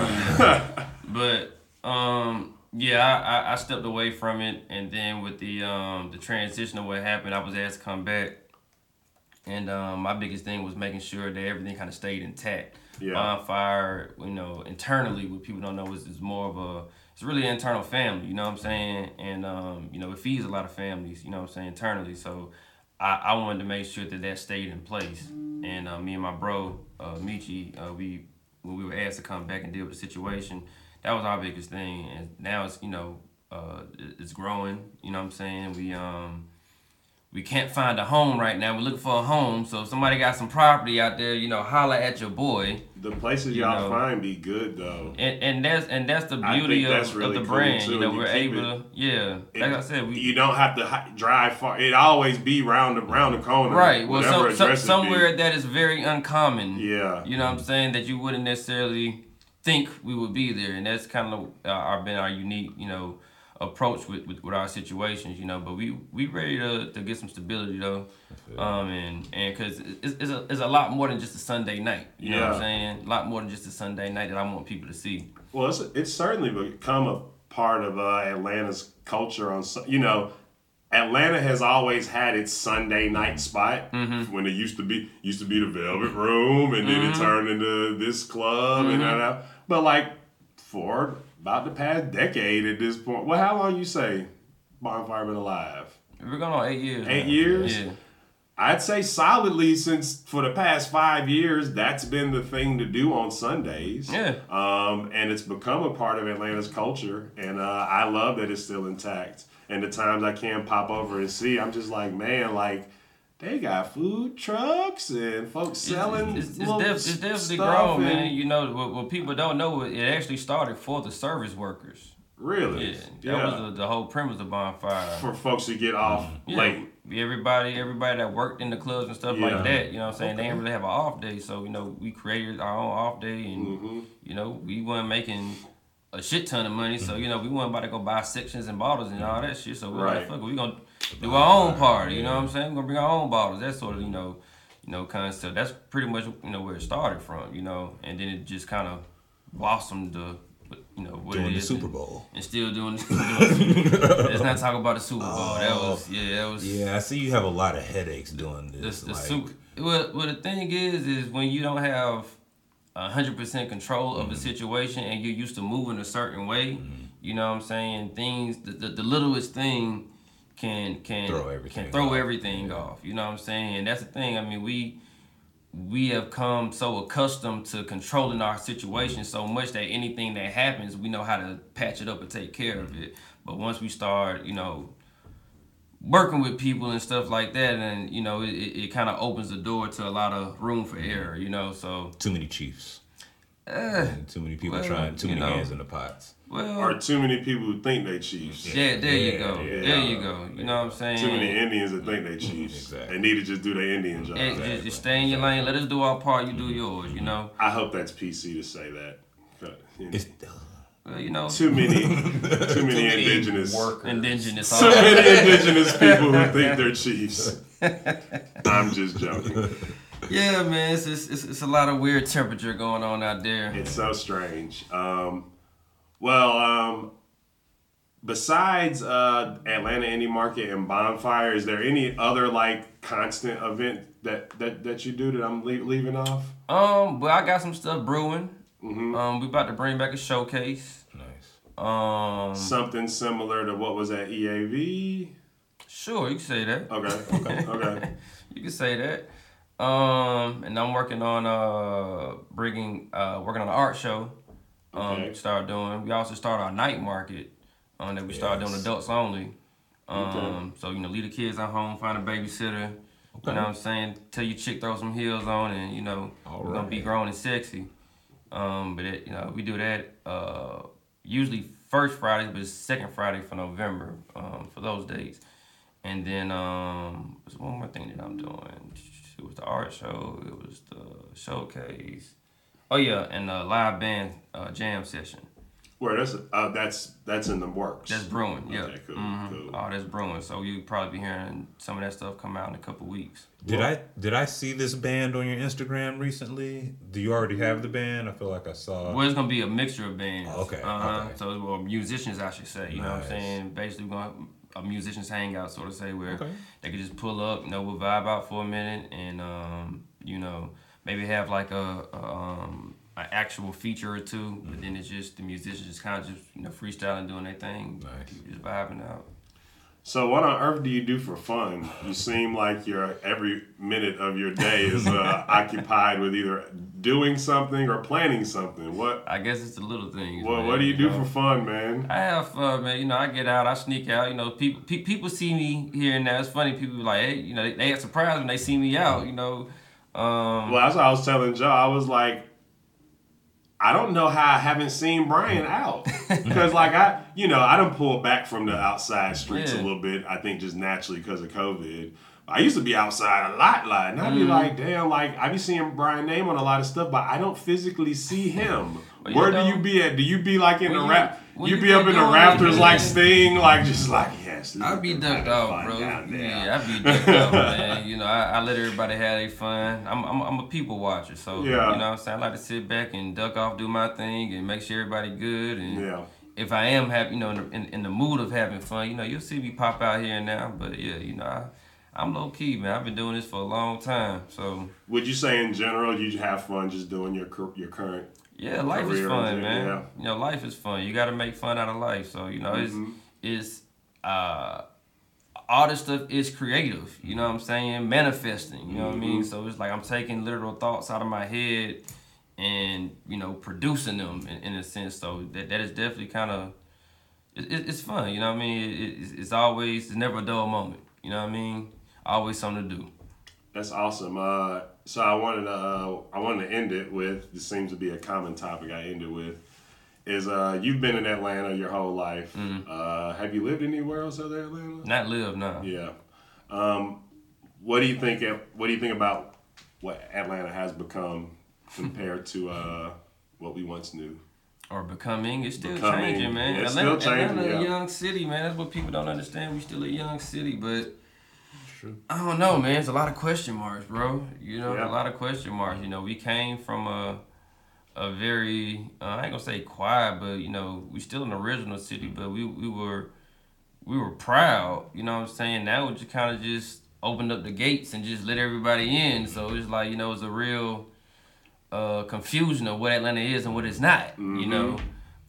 But um, Yeah, I, I, stepped away from it, and then with the um the transition of what happened, I was asked to come back, and um my biggest thing was making sure that everything kind of stayed intact. Yeah. Bonfire, you know, internally, what people don't know is is more of a it's really an internal family. You know what I'm saying? And um you know it feeds a lot of families. You know what I'm saying internally. So I, I wanted to make sure that that stayed in place. And uh, me and my bro uh, Michi, uh, we when we were asked to come back and deal with the situation, that was our biggest thing. And now it's you know uh, it's growing. You know what I'm saying? We um we can't find a home right now. We're looking for a home. So if somebody got some property out there, you know, holla at your boy. The places You y'all know. find be good though. And and that's and that's the beauty think that's of, really of the cool, brand. too. You know, You we're able to yeah. Like I said, we you don't have to drive far. It always be round the round the corner. Right. Well, some, some, it be. somewhere that is very uncommon. Yeah. You know what I'm saying? That you wouldn't necessarily think we would be there, and that's kind of uh, our been our unique, you know, approach with, with, with our situations. You know, but we we ready to, to get some stability though, um, and and because it's, it's a it's a lot more than just a Sunday night. You know what I'm saying? A lot more than just a Sunday night that I want people to see. Well, it's, it's certainly become a part of uh, Atlanta's culture. On you know, Atlanta has always had its Sunday night spot Mm-hmm. when it used to be used to be the Velvet Room, and then it turned into this club, and Mm-hmm. that. But like for about the past decade at this point, well, how long you say Bonfire been alive? We're going on eight years. Eight now. years? Yeah. I'd say solidly since for the past five years, that's been the thing to do on Sundays. Yeah. Um, and it's become a part of Atlanta's culture, and uh, I love that it's still intact. And the times I can pop over and see, I'm just like, man, like they got food trucks and folks selling. It's, it's, little def- it's definitely grown, man. You know, what, what people don't know, it actually started for the service workers. Really? Yeah, that was the, the whole premise of bonfire. for folks to get off Yeah, late. everybody, everybody that worked in the clubs and stuff Yeah. like that. You know what I'm saying? They didn't really have an off day, so you know we created our own off day, and Mm-hmm. you know we weren't making a shit ton of money, so mm-hmm. you know we weren't about to go buy sections and bottles and all that shit. So we're Right. like, fuck, it, we gonna do our own party. You know what I'm saying? We're gonna bring our own bottles. That sort of you know, you know concept. That's pretty much you know where it started from. You know, and then it just kind of blossomed to you know what Doing it the Super Bowl. and still doing. doing let's not talk about the Super Bowl. that Oh. was yeah, that was Yeah, I see you have a lot of headaches doing the, this. the like, super. Well, well, the thing is, is when you don't have hundred percent control Mm-hmm. of the mm-hmm. situation and you're used to moving a certain way, mm-hmm. you know what I'm saying? Things, the, the, the littlest thing can can Throw everything can throw off. everything off. You know what I'm saying? And that's the thing. I mean, we we have come so accustomed to controlling our situation mm-hmm. so much that anything that happens, we know how to patch it up and take care of it. But once we start, you know, working with people and stuff like that, and you know, it, it, it kind of opens the door to a lot of room for error. You know, so Too many Chiefs. uh, Too many people well, trying. Too many know. hands in the pots. well, Or too many people who think they Chiefs. yeah, there you go, yeah. there you go. You know what I'm saying? Too many Indians that think they Chiefs. Exactly. They need to just do their Indian job. Hey, just, just stay in your lane. Let us do our part. You do yours. You know. I hope that's PC to say that. It's Well, you know. too many, too many indigenous, workers. Indigenous. too many indigenous people who think they're chiefs. I'm just joking. Yeah, man, it's, it's it's it's a lot of weird temperature going on out there. It's so strange. Um, well, um, besides uh, Atlanta Indie Market and Bonfire, is there any other like constant event that that, that you do that I'm le- leaving off? Um, but I got some stuff brewing. Mm-hmm. Um, we about to bring back a showcase. nice. Um, Something similar to what was at EAV. sure, you can say that. Okay, okay, okay. You can say that. Um, and I'm working on uh bringing uh working on an art show. Um, Okay. start doing. We also start our night market. Um, that we start doing adults only. Um, so you know, leave the kids at home, find a babysitter. Okay. You know what I'm saying? Tell your chick throw some heels on, and you know All we're gonna be right. grown and sexy. Um, but it, you know we do that uh usually first Fridays, but it's second Friday for November um for those dates. And then um, there's one more thing that I'm doing. It was the art show. It was the showcase. Oh yeah, and the live band uh, jam session. Where that's uh, that's that's in the works. That's brewing. Yeah. Okay, cool, Mhm. cool. Oh, that's brewing. So you probably be hearing some of that stuff come out in a couple weeks. Did I did I see this band on your Instagram recently? Do you already have the band? I feel like I saw. Well, it's gonna be a mixture of bands. Oh, okay, Uh-huh. okay. So well, musicians, I should say. You know what I'm saying? Basically, we're gonna a musicians hangout, sort of say, where Okay. they could just pull up, you know, we'll vibe out for a minute, and um, you know, maybe have like a, a um an actual feature or two, but then it's just the musicians just kind of just you know freestyling, doing their thing, Nice. just vibing out. So what on earth do you do for fun? You seem like your every minute of your day is uh, occupied with either doing something or planning something. What I guess it's the little things. well, man, what do you do know? for fun, man? I have fun, man. You know, I get out, I sneak out. You know, people pe- people see me here and there. It's funny. People be like, hey, you know, they, they get surprised when they see me out. You know, um, Well, that's what I was telling Joe. I was like, I don't know how I haven't seen Brian out because, like, I, you know, I don't pull back from the outside streets a little bit. I think just naturally because of COVID. I used to be outside a lot, lot, and I'd be like, damn, like I'd be seeing Brian name on a lot of stuff, but I don't physically see him. Where do you be at? Do you be like in the rap? you you be up in the rafters like. Sting, like just like yes. I be ducked out, bro. Yeah, I'd be ducked out, man. You know, I, I let everybody have their fun. I'm, I'm, I'm a people watcher, so Yeah. you know what I'm saying. I like to sit back and duck off, do my thing, and make sure everybody good. And Yeah. if I am happy, you know, in the, in, in the mood of having fun, you know, you'll see me pop out here and now. But yeah, you know, I, I'm low key, man. I've been doing this for a long time, so. Would you say in general you have fun just doing your your current? Yeah, life is fun, man. yeah. You know, life is fun. You got to make fun out of life. So you know, Mm-hmm. it's it's uh, all this stuff is creative. You know what I'm saying? Manifesting. You know what I mean? Mm-hmm. So it's like I'm taking literal thoughts out of my head and you know producing them in, in a sense. So that that is definitely kind of it, it, it's fun. You know what I mean? It, it's, it's always it's never a dull moment. You know what I mean? Always something to do. That's awesome. Uh, so I wanted to uh, I wanted to end it with this seems to be a common topic. I end it with is uh, you've been in Atlanta your whole life. Mm-hmm. Uh, have you lived anywhere else other than Atlanta? Not live no. Yeah. Um, what do you think? What do you think about what Atlanta has become compared to uh, what we once knew? or becoming. It's still Becoming, changing, man. yeah, it's Atlanta, still changing, Atlanta, a young city, man. That's what people don't understand. We still a young city, but I don't know, man. It's a lot of question marks, bro. You know, Yeah. a lot of question marks. You know, we came from a a very uh, I ain't gonna say quiet, but you know, we still an original city, but we we were we were proud. You know what I'm saying? Now we just kind of just opened up the gates and just let everybody in. So it's like you know, it's a real uh, confusion of what Atlanta is and what it's not. You know,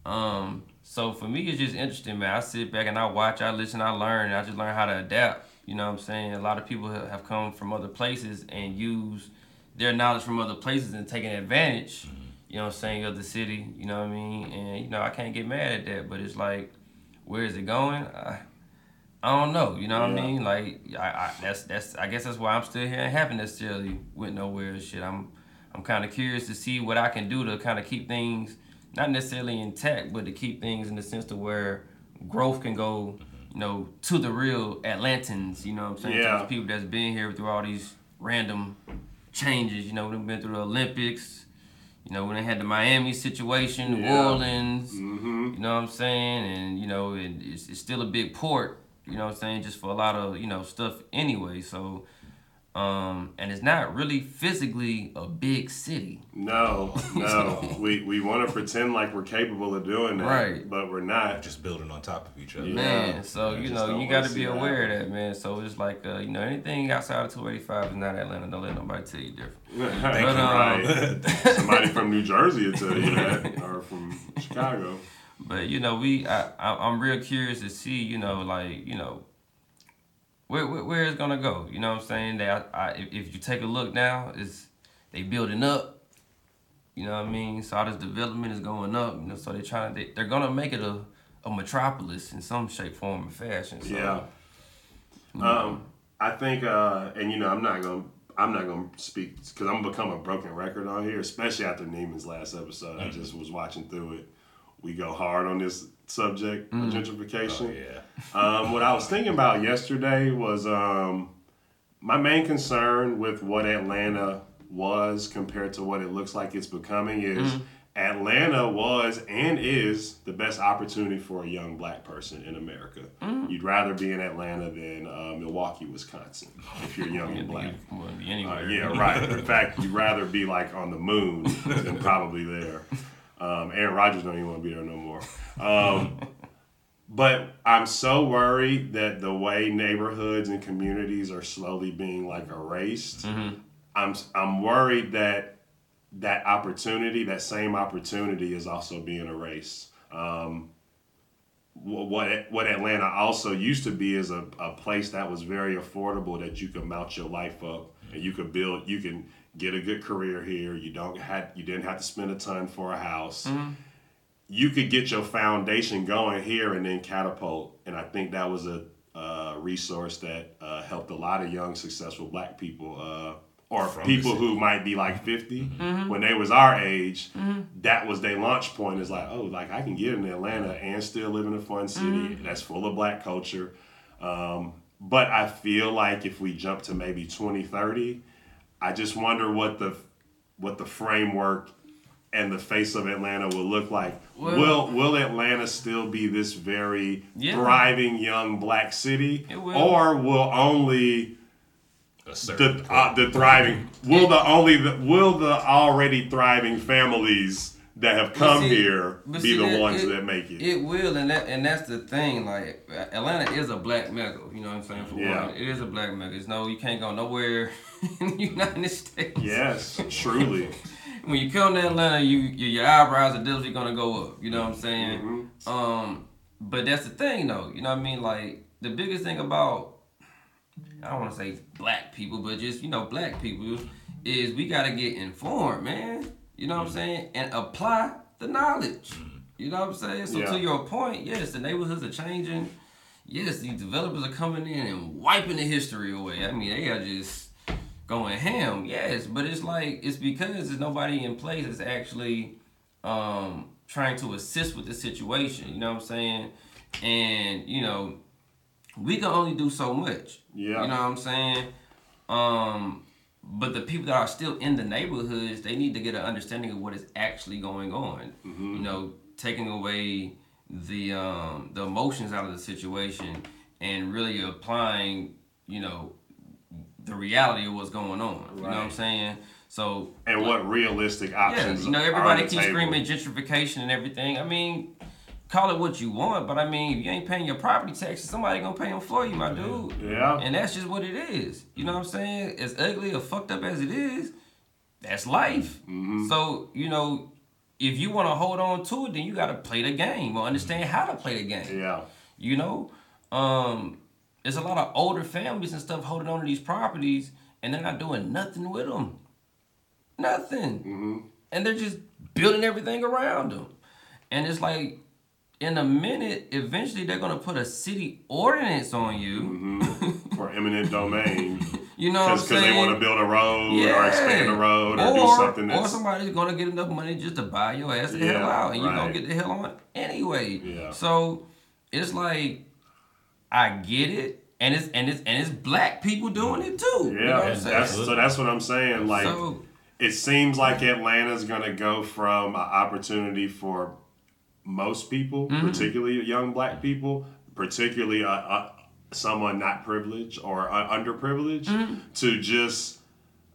um, so for me, it's just interesting, man. I sit back and I watch, I listen, I learn, and I just learn how to adapt. You know what I'm saying? A lot of people have come from other places and use their knowledge from other places and taking advantage. You know what I'm saying of the city. You know what I mean? And you know I can't get mad at that, but it's like, where is it going? I, I don't know. You know what Yeah. I mean? Like I, I that's that's I guess that's why I'm still here and haven't necessarily went nowhere and shit. I'm I'm kind of curious to see what I can do to kind of keep things not necessarily intact, but to keep things in the sense to where growth can go, mm-hmm. you know, to the real Atlantans. You know what I'm saying? To Yeah. those people that's been here through all these random changes. You know, we've been through the Olympics. You know, when they had the Miami situation, New Yeah. Orleans. Mm-hmm. You know what I'm saying? And you know, it, it's, it's still a big port. You know what I'm saying? Just for a lot of you know stuff anyway. So, um, and it's not really physically a big city. No, no. we we want to pretend like we're capable of doing that, Right. but we're not. Just building on top of each other. Yeah. Man, so I you know you got to be aware happen. of that, man. So it's like uh, you know anything outside of 285 is not Atlanta. Don't let nobody tell you different. Thank you. right. Somebody from New Jersey will tell you that, or from Chicago. But you know, we I, I I'm real curious to see you know like you know where where, where it's gonna go. You know what I'm saying? That I, I if, you take a look now, is they building up. You know what I mean? So all this development is going up. You know, so they're trying they, they're gonna make it a a metropolis in some shape, form, or fashion. So, Yeah. Um, I think, uh, and you know, I'm not gonna, I'm not gonna speak because I'm gonna become a broken record on here, especially after Neiman's last episode. I just was watching through it. We go hard on this subject of gentrification. Oh, yeah. Um, what I was thinking about yesterday was um, my main concern with what Atlanta was compared to what it looks like it's becoming is Atlanta was and is the best opportunity for a young black person in America. Mm-hmm. You'd rather be in Atlanta than uh, Milwaukee, Wisconsin, if you're young and black. Be Uh, yeah, right. In fact, you'd rather be like on the moon than probably there. Um, Aaron Rodgers don't even want to be there no more. Um, but I'm so worried that the way neighborhoods and communities are slowly being like erased. I'm I'm worried that that opportunity, that same opportunity, is also being erased. Um, what what Atlanta also used to be is a, a place that was very affordable that you could mount your life up and you could build you can get a good career here. You don't had you didn't have to spend a ton for a house. You could get your foundation going here and then catapult. And I think that was a uh, resource that uh, helped a lot of young successful black people uh, or From people who might be like 50 when they was our age that was their launch point. Is like oh like i can get in atlanta and still live in a fun city that's full of black culture. Um, but i feel like if we jump to maybe 2030 i just wonder what the what the framework and the face of atlanta will look like Well- will will atlanta still be this very Yeah. thriving young black city It will. or will only the uh, the thriving will the only the, will the already thriving families that have come see- here be the that- ones it- that make it. It will, and that and that's the thing. Like Atlanta is a black mecca. You know what I'm saying? For Yeah. one, it is a black mecca. It's no, you can't go nowhere in the United States. yes, truly. When you come to Atlanta, you your, your eyebrows are definitely gonna go up. You know what I'm saying? Mm-hmm. Um, but that's the thing, though. You know what I mean? Like the biggest thing about I don't want to say black people, but just you know black people is we gotta get informed, man. You know what I'm saying? And apply the knowledge. You know what I'm saying? So Yeah. to your point, yes, the neighborhoods are changing. Yes, these developers are coming in and wiping the history away. I mean, they are just going ham. Yes, but it's like it's because there's nobody in place that's actually um, trying to assist with the situation. You know what I'm saying? And you know, we can only do so much. Yeah. You know what I'm saying? Um, but the people that are still in the neighborhoods, they need to get an understanding of what is actually going on. You know, taking away the um, the emotions out of the situation and really applying, you know, the reality of what's going on. You know what I'm saying? So And what realistic yeah, options? you know, everybody keeps screaming gentrification and everything. I mean, call it what you want, but I mean, if you ain't paying your property taxes, somebody gonna pay them for you, my dude. Yeah. And that's just what it is. You know what I'm saying? As ugly or fucked up as it is, that's life. Mm-hmm. So, you know, if you want to hold on to it, then you got to play the game or understand how to play the game. Yeah. You know, um, there's a lot of older families and stuff holding on to these properties, and they're not doing nothing with them. Nothing. Mm-hmm. And they're just building everything around them. And it's like, in a minute, eventually they're gonna put a city ordinance on you. Mm-hmm. For eminent domain. You know Because they want to build a road or expand a road or, do something or somebody's gonna get enough money just to buy your ass the hell Yeah, out, and you're gonna get the hell on anyway. Yeah. So it's like I get it, and it's and it's and it's black people doing it too. you know yeah, what I'm that's so. That's what I'm saying. Like, So- it seems like Atlanta's gonna go from an opportunity for most people, Mm-hmm. particularly young black people, particularly uh, uh, someone not privileged or uh, underprivileged, Mm-hmm. to just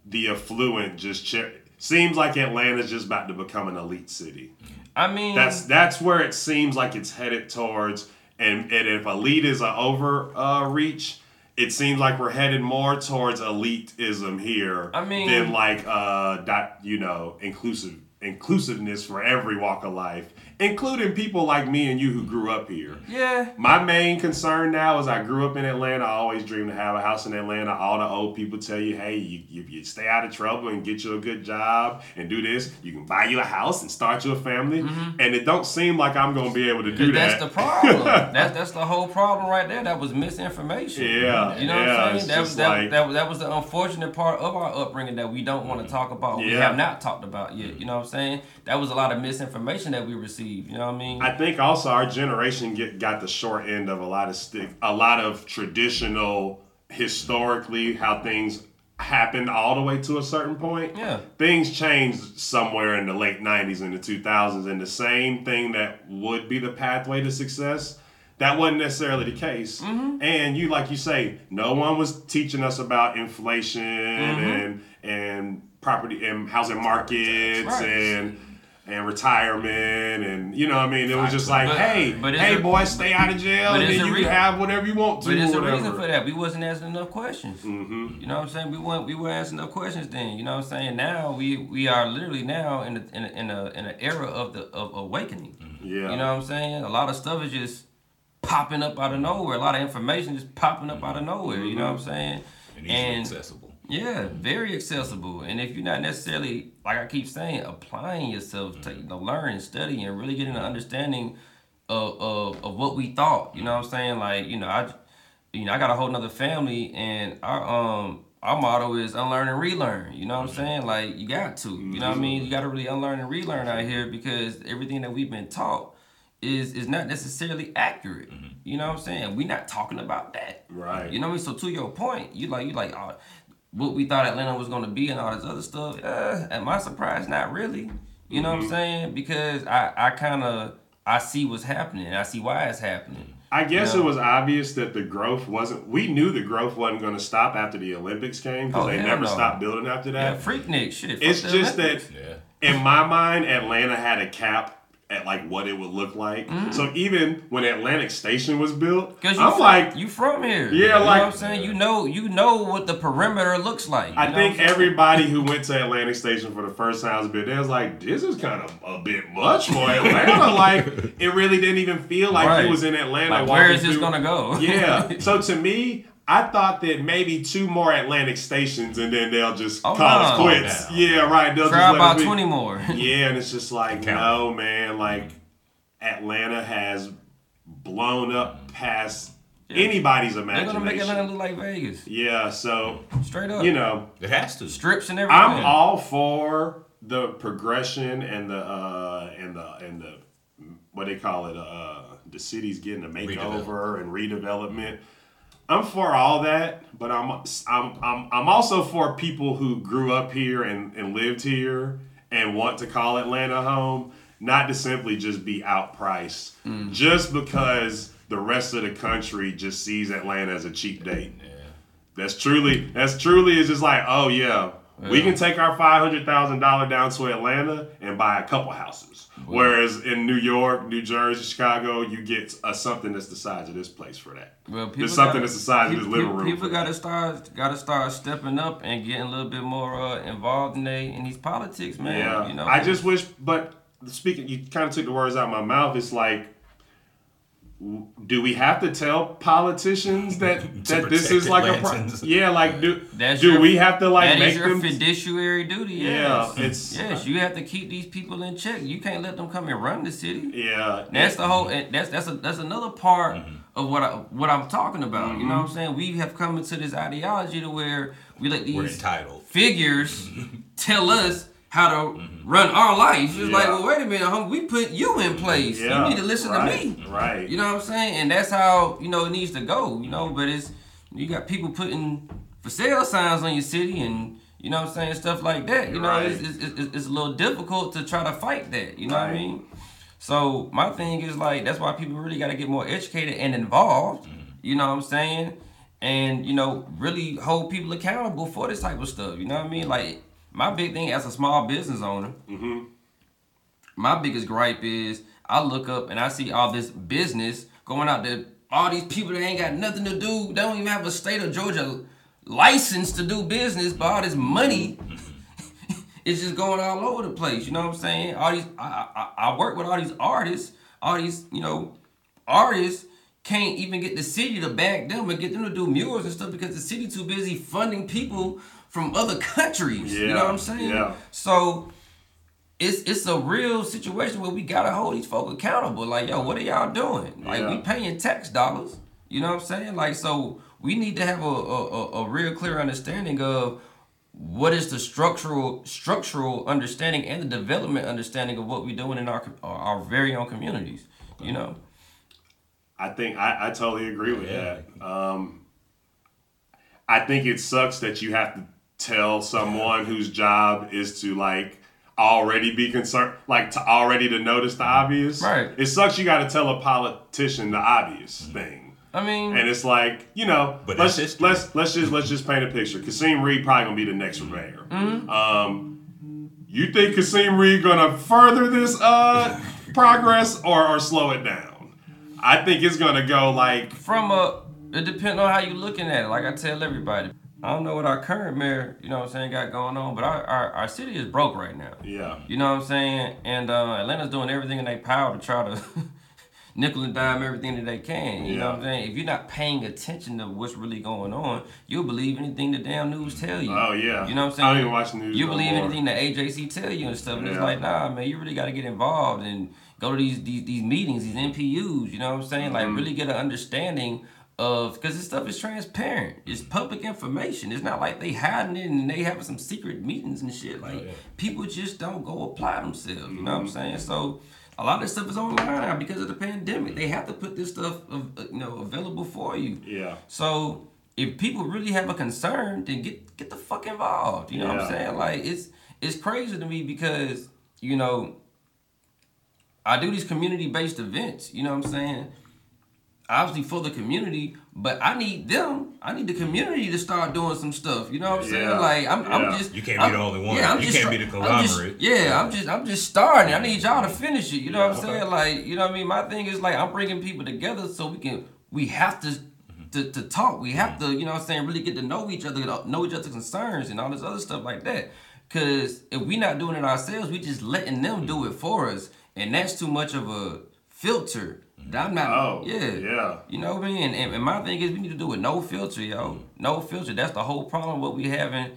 the affluent. Just ch- seems like Atlanta's just about to become an elite city. I mean, That's that's where it seems like it's headed towards. And, and if elite is an overreach, uh, it seems like we're headed more towards elitism here I mean- than like uh dot you know inclusive inclusiveness for every walk of life, including people like me and you who grew up here. yeah. My main concern now is I grew up in Atlanta. I always dreamed to have a house in Atlanta. All the old people tell you, hey, you, you, you stay out of trouble and get you a good job and do this. You can buy you a house and start you a family. And it don't seem like I'm going to be able to do Mm-hmm. That's the problem. that's that's the whole problem right there. That was misinformation. Yeah, You know yeah, what I'm saying? That was that, like- that, that was the unfortunate part of our upbringing that we don't want to talk about. We have not talked about yet. You know what I'm saying? That was a lot of misinformation that we received. You know what I mean? I think also our generation get got the short end of a lot of stick, a lot of traditional, historically how things happened all the way to a certain point. Yeah. Things changed somewhere in the late 90s and the 2000s, and the same thing that would be the pathway to success. That wasn't necessarily the case. Mm-hmm. And you, like you say, no one was teaching us about inflation Mm-hmm. and and property and housing markets Right. and and retirement and you know what I mean it was just like But- hey but hey there- boy stay out of jail and then there you can have whatever you want to But there's a reason for that. We wasn't asking enough questions. Mm-hmm. You know what I'm saying? We weren't we weren't asking enough questions then. You know what I'm saying? Now we we are literally now in a, in a, in a in an era of the of awakening. yeah You know what I'm saying? A lot of stuff is just popping up out of nowhere. A lot of information just popping up out of nowhere. You know what I'm saying? And easily accessible. Yeah, very accessible. And if you're not necessarily, like I keep saying, applying yourself to mm-hmm. you know, learn study and really getting an understanding of, of, of what we thought, you know what I'm saying? Like, you know, I you know, I got a whole nother family and our um our motto is unlearn and relearn. You know what I'm mm-hmm. saying? Like you got to. You know what I mean? You mm-hmm. gotta really unlearn and relearn out here because everything that we've been taught is is not necessarily accurate. You know what I'm saying? We're not talking about that. Right. You know what I mean? So to your point, you like you like oh, what we thought Atlanta was gonna be and all this other stuff. Uh, at my surprise, not really. You know what I'm saying? Because I I kind of I see what's happening. I see why it's happening. I guess Yeah. it was obvious that the growth wasn't. We knew the growth wasn't going to stop after the Olympics came because Oh, they never no. stopped building after Yeah, that. Freaknik shit. it's just Olympics. that Yeah. in my mind, Atlanta had a cap at like what it would look like. Mm. So even when Atlantic Station was built, I'm from, like, you from here. Yeah, you like- I'm saying. You know, you know what the perimeter looks like. I think what I'm saying? everybody who went to Atlantic Station for the first time was bit. They was like, "This is kind of a bit much for Atlanta." like, it really didn't even feel like Right. he was in Atlanta. Like, where is this through- gonna go? yeah. So to me, I thought that maybe two more Atlantic stations and then they'll just Oh, call us no. quits. Calm Yeah, right. They'll Try just about us be- twenty more. Yeah, and it's just like, Count. no, man. Like, Atlanta has blown up past anybody's imagination. They're gonna make imagination. Atlanta look like Vegas. Yeah. So Straight up. you know, It has to. strips and everything. I'm all for the progression and the uh and the and the what they call it uh the city's getting a makeover and redevelopment. I'm for all that, but I'm I'm I'm I'm also for people who grew up here and, and lived here and want to call Atlanta home, not to simply just be outpriced. Mm. Just because the rest of the country just sees Atlanta as a cheap date. That's truly that's truly is just like, oh yeah, we can take our five hundred thousand dollar down to Atlanta and buy a couple houses. Whereas in New York, New Jersey, Chicago, you get a, something that's the size of this place for that. Well, people There's something gotta- that's the size of this living room. People for got that. to start, got to start stepping up and getting a little bit more uh, involved in they in these politics, man. Yeah, you know, I just wish, but speaking, you kind of took the words out of my mouth. It's like, do we have to tell politicians that that this is like a pro- yeah, like do That's do your- we have to like that make is your them? fiduciary duty. Yeah, Yes. it's- yes, you have to keep these people in check. You can't let them come and run the city. yeah, That's the whole. and That's that's a, that's another part Mm-hmm. of what I what I'm talking about. You know what I'm saying? We have come into this ideology to where we let We're these entitled. figures tell us how to mm-hmm. run our life. It's like, well, wait a minute, homie, we put you in mm-hmm. place. Yeah, you need to listen right, to me. right. You know what I'm saying? And that's how you know it needs to go. You know, but it's you got people putting for sale signs on your city and. You know what I'm saying? Stuff like that. You know, Right. it's, it's, it's, it's a little difficult to try to fight that. You know what I mean? So my thing is like that's why people really got to get more educated and involved. Mm-hmm. You know what I'm saying? And you know, really hold people accountable for this type of stuff. You know what I mean? Like my big thing as a small business owner, mm-hmm. my biggest gripe is I look up and I see all this business going out there. All these people that ain't got nothing to do, they don't even have a state of Georgia license to do business, but all this money is just going all over the place. You know what I'm saying? All these, I, I, I work with all these artists. All these, you know, artists can't even get the city to back them and get them to do murals and stuff because the city too busy funding people from other countries. you know what I'm saying? yeah. So it's it's a real situation where we gotta hold these folk accountable. Like, yo, what are y'all doing? Like, Yeah. we paying tax dollars. You know what I'm saying? Like, so we need to have a a, a, real clear understanding of what is the structural structural understanding and the development understanding of what we're doing in our our, our very own communities. You know. I think I, I totally agree with Yeah. that. Um, I think it sucks that you have to tell someone whose job is to like already be concerned, like to already to notice the obvious. Right. It sucks. You got to tell a politician the obvious thing. I mean, And it's like you know, But let's just let's let's just let's just paint a picture. Kasim Reed probably gonna be the next mayor. Mm-hmm. Um, you think Kasim Reed gonna further this uh progress or or slow it down? I think it's gonna go like from a it depends on how you looking at it. Like I tell everybody, I don't know what our current mayor, you know what I'm saying, got going on, but our, our, our city is broke right now. yeah You know what I'm saying? And uh, Atlanta's doing everything in their power to try to nickel and dime everything that they can. You know what I'm saying? If you're not paying attention to what's really going on, you'll believe anything the damn news tell you. Oh, yeah. You know what I'm saying? I don't even watch the news You no believe more. anything the AJC tell you and stuff. And it's like, nah, man, you really got to get involved and go to these, these these meetings, these NPUs. You know what I'm saying? Mm-hmm. Like really get an understanding of because this stuff is transparent. It's public information. It's not like they hiding it and they having some secret meetings and shit. Like yeah. people just don't go apply themselves. You know what I'm Mm-hmm. saying? So a lot of this stuff is online now because of the pandemic. They have to put this stuff, uh, you know, available for you. yeah So if people really have a concern, then get get the fuck involved. You know what I'm saying? Like it's it's crazy to me because you know I do these community based events. You know what I'm saying? Obviously for the community, but I need them. I need the community to start doing some stuff. You know what I'm saying? Like I'm, Yeah. I'm just You can't be I'm- the only one. Yeah, I'm You just, can't be the I'm just- conglomerate. yeah, I'm just I'm just starting. I need y'all to finish it. You know what I'm saying? Like you know what I mean. My thing is like I'm bringing people together so we can we have to. Mm-hmm. To, to talk, we have mm-hmm. to, you know what I'm saying, really get to know each other, know each other's concerns and all this other stuff like that. Cause if we're not doing it ourselves, we just letting them mm-hmm. do it for us. And that's too much of a filter. I'm not Oh, yeah. yeah. You know what I mean? And, and my thing is we need to do it no filter, yo. No filter. That's the whole problem what we having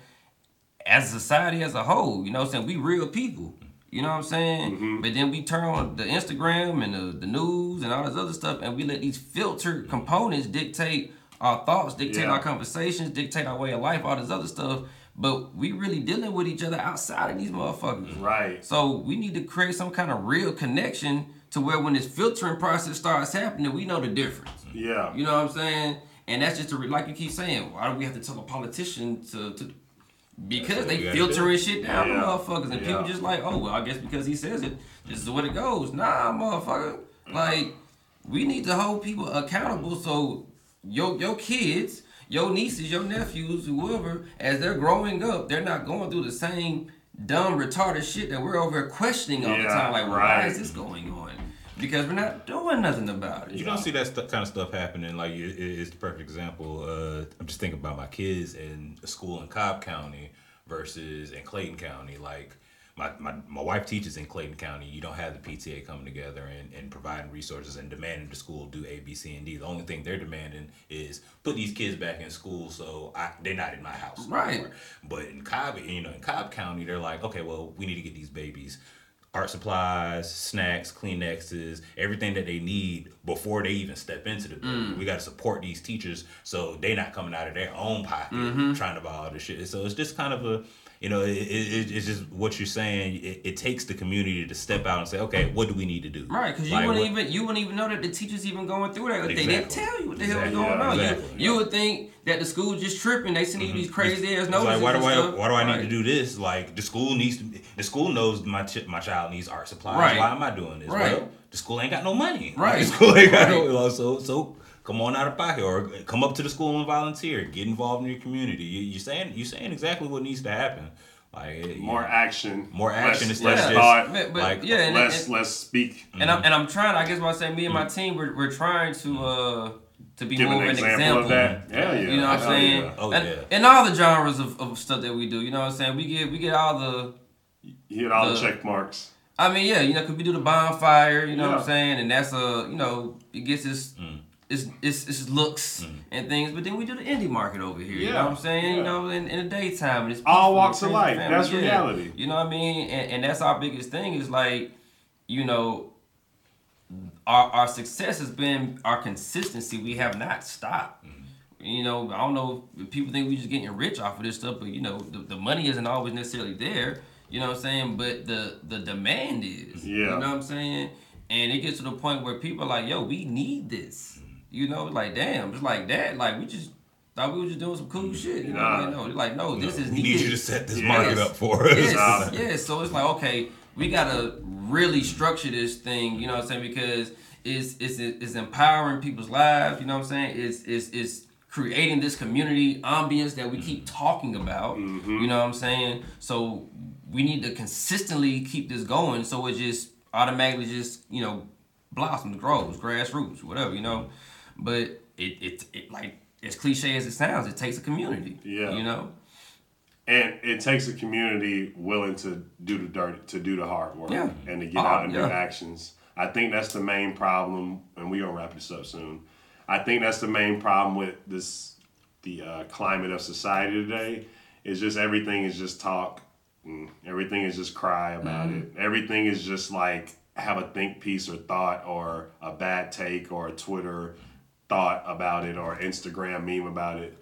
as a society as a whole. You know what I'm saying? We real people. You know what I'm saying? Mm-hmm. But then we turn on the Instagram and the, the news and all this other stuff and we let these filtered components dictate our thoughts, dictate Yeah. our conversations, dictate our way of life, all this other stuff. But we really dealing with each other outside of these motherfuckers. right So we need to create some kind of real connection to where when this filtering process starts happening, we know the difference. yeah You know what I'm saying? And that's just a, re- like you keep saying. Why do we have to tell a politician to, to because they you filtering shit down Yeah. motherfuckers, and people just like, oh well, I guess because he says it, this is what it goes. Nah, motherfucker. Like we need to hold people accountable so your your kids, your nieces, your nephews, whoever, as they're growing up, they're not going through the same dumb retarded shit that we're over here questioning all the time. Like, well, why right. is this going on? Because we're not doing nothing about it. You don't see that st- kind of stuff happening. Like it, it's the perfect example. Uh, I'm just thinking about my kids in a school in Cobb County versus in Clayton County. Like my, my, my wife teaches in Clayton County. You don't have the PTA coming together and, and providing resources and demanding the school do A, B, C, and D. The only thing they're demanding is put these kids back in school so I, they're not in my house. Right. anymore. But in Cobb, you know, in Cobb County, they're like, okay, well, we need to get these babies art supplies, snacks, Kleenexes, everything that they need before they even step into the building. Mm. We got to support these teachers so they're not coming out of their own pocket mm-hmm. trying to buy all this shit. So it's just kind of a, you know, it, it, it's just what you're saying. It, it takes the community to step out and say, okay, what do we need to do? Right, because you Like, wouldn't what- even you wouldn't even know that the teachers even going through that. If They didn't tell you what the hell was going Yeah, on. exactly. You, you would think that the school just tripping. They sending you mm-hmm. these crazy ass notices. like why do I stuff. why do I need Right. to do this? Like the school needs to, the school knows my ch- my child needs art supplies. Right. Why am I doing this? Right. Well, the school ain't got no money. Right. the school ain't got no Right. so so come on out of pocket or come up to the school and volunteer. Get involved in your community. You, you're saying you're saying exactly what needs to happen. Like it- more action More action less, instead less of thought But, but like, yeah, and, less and, less speak and I'm and I'm trying. I guess what I say, me and my team, we're, we're trying to uh to be give more an of an example, example. of that hell yeah You know what I'm saying? yeah. Oh, yeah. and all the genres of, of stuff that we do. You know what I'm saying? We get we get all the you hit all the The- check marks I mean, yeah, you know, cause we do the bonfire, you know what I'm saying, and that's a, you know, it gets its, Mm. Its, its, its looks mm. and things. But then we do the indie market over here. You know Yeah, what I'm saying? You know, in, in the daytime, and it's All walks of life. family, That's yeah. reality. You know what I mean? And, and that's our biggest thing is like, you know, our our success has been our consistency. We have not stopped. Mm. You know, I don't know if people think we're just getting rich off of this stuff, but you know, the, the money isn't always necessarily there. You know what I'm saying? But the the demand is. Yeah. You know what I'm saying? And it gets to the point where people are like, yo, we need this. You know, like damn, it's like that. Like we just thought we were just doing some cool mm, shit. You know, Nah. like no, like no, this is we need you to set this Yes. market up for us. Yes, yes. So it's like, okay, we gotta really structure this thing, you know what I'm saying? Because it's it's it's empowering people's lives, you know what I'm saying? It's it's it's creating this community ambience that we keep mm-hmm. talking about. Mm-hmm. You know what I'm saying? So we need to consistently keep this going so it just automatically just, you know, blossoms, grows, grassroots, whatever, you know. But it it, it like as cliche as it sounds, it takes a community. Yeah. You know? And it takes a community willing to do the dirt, to do the hard work, Yeah. and to get Oh, out and do actions. I think that's the main problem, and we gonna wrap this up soon. I think that's the main problem with this, the uh, climate of society today. Is just everything is just talk, everything is just cry about Mm-hmm. it. Everything is just like have a think piece or thought or a bad take or a Twitter thought about it or Instagram meme about it.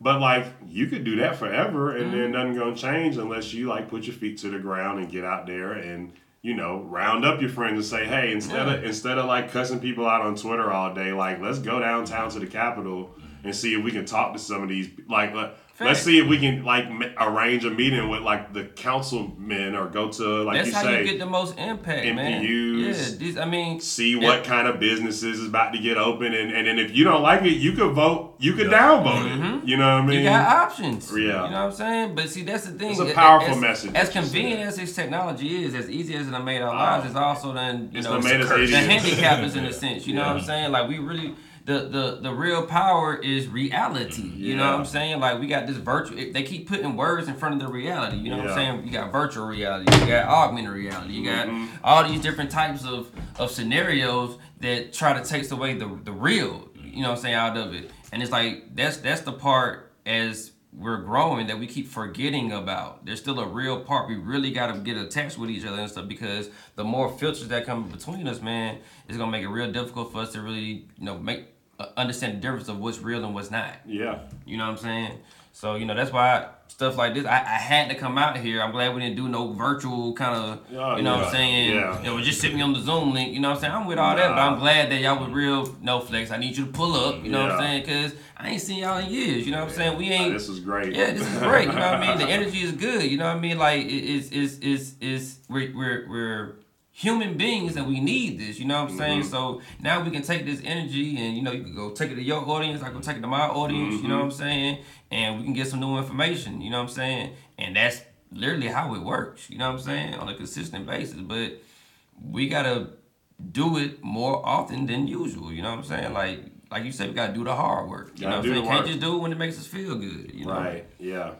But like you could do that forever and then mm-hmm. nothing gonna change unless you like put your feet to the ground and get out there and you know round up your friends and say, hey, instead of instead of like cussing people out on Twitter all day, like let's go downtown to the Capitol mm-hmm. and see if we can talk to some of these like let's see if we can like m- arrange a meeting with like the councilmen or go to like That's you how say you get the most impact, man. NPUs. Yeah, these, I mean, see Yeah. what kind of businesses is about to get open and, and then if you don't like it you could vote you could downvote it you know what I mean Mm-hmm. you got options. Yeah. You know what I'm saying? But see, that's the thing. It's a As- powerful as, message As convenient as this technology is, as easy as it made our lives, it's also then, you It's know, done made us the idiots. handicappers in a sense. You know what I'm saying? Like, we really. The, the, the real power is reality. You know what I'm saying? Like we got this virtual. They keep putting words in front of the reality. You know what I'm saying? You got virtual reality. You got augmented reality. You got Mm-hmm. all these different types of, of scenarios that try to take away the the real. You know what I'm saying? Out of it, and it's like that's that's the part as we're growing that we keep forgetting about. There's still a real part we really got to get attached with each other and stuff because the more filters that come between us, man, it's gonna make it real difficult for us to really, you know, make Uh, understand the difference of what's real and what's not. yeah You know what I'm saying? So you know that's why stuff like this. I, I had to come out here. I'm glad we didn't do no virtual kind of. Oh, you know what. I'm saying? Yeah. You know, just sitting on the Zoom link. You know what I'm saying? I'm with all that, but I'm glad that y'all was real. No flex. I need you to pull up. You know what I'm saying? Cause I ain't seen y'all in years. You know what I'm saying? We ain't. this is great Yeah, this is great. You know what I mean? The energy is good. You know what I mean? Like it- it's it's it's it's we're we're we're human beings and we need this. You know what I'm saying? Mm-hmm. So now we can take this energy and you know you can go take it to your audience. I can take it to my audience. You know what I'm saying? And we can get some new information. You know what I'm saying? And that's literally how it works. You know what I'm saying? On a consistent basis, but we gotta do it more often than usual. You know what I'm saying? Like like you said, we gotta do the hard work. You Gotta know what I'm saying? Can't just do it when it makes us feel good. You know? right yeah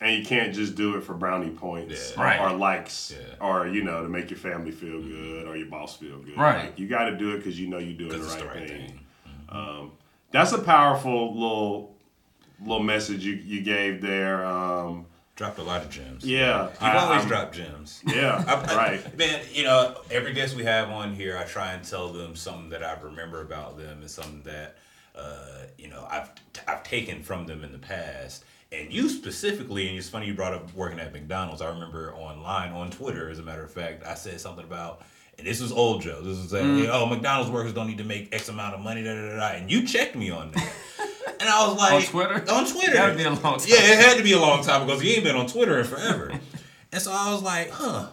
and you can't just do it for brownie points Yeah. Right. or likes Yeah. or you know to make your family feel good or your boss feel good Right. like, you got to do it because you know you're doing the right, the right thing, thing. Um, that's a powerful little little message you, you gave there um, Dropped a lot of gems. yeah You've always I'm- dropped gems. yeah I- I- right Man, you know, every guest we have on here, I try and tell them something that I remember about them and something that, uh, you know, I've I've taken from them in the past. And you specifically, and it's funny you brought up working at McDonald's. I remember online on Twitter, as a matter of fact, I said something about, and this was old Joe. This was saying, oh, McDonald's workers don't need to make X amount of money, da da da. da. And you checked me on that. And I was like, On Twitter? On Twitter. Be a long time. Yeah, it had to be a long time because he ain't been on Twitter in forever. and so I was like, huh.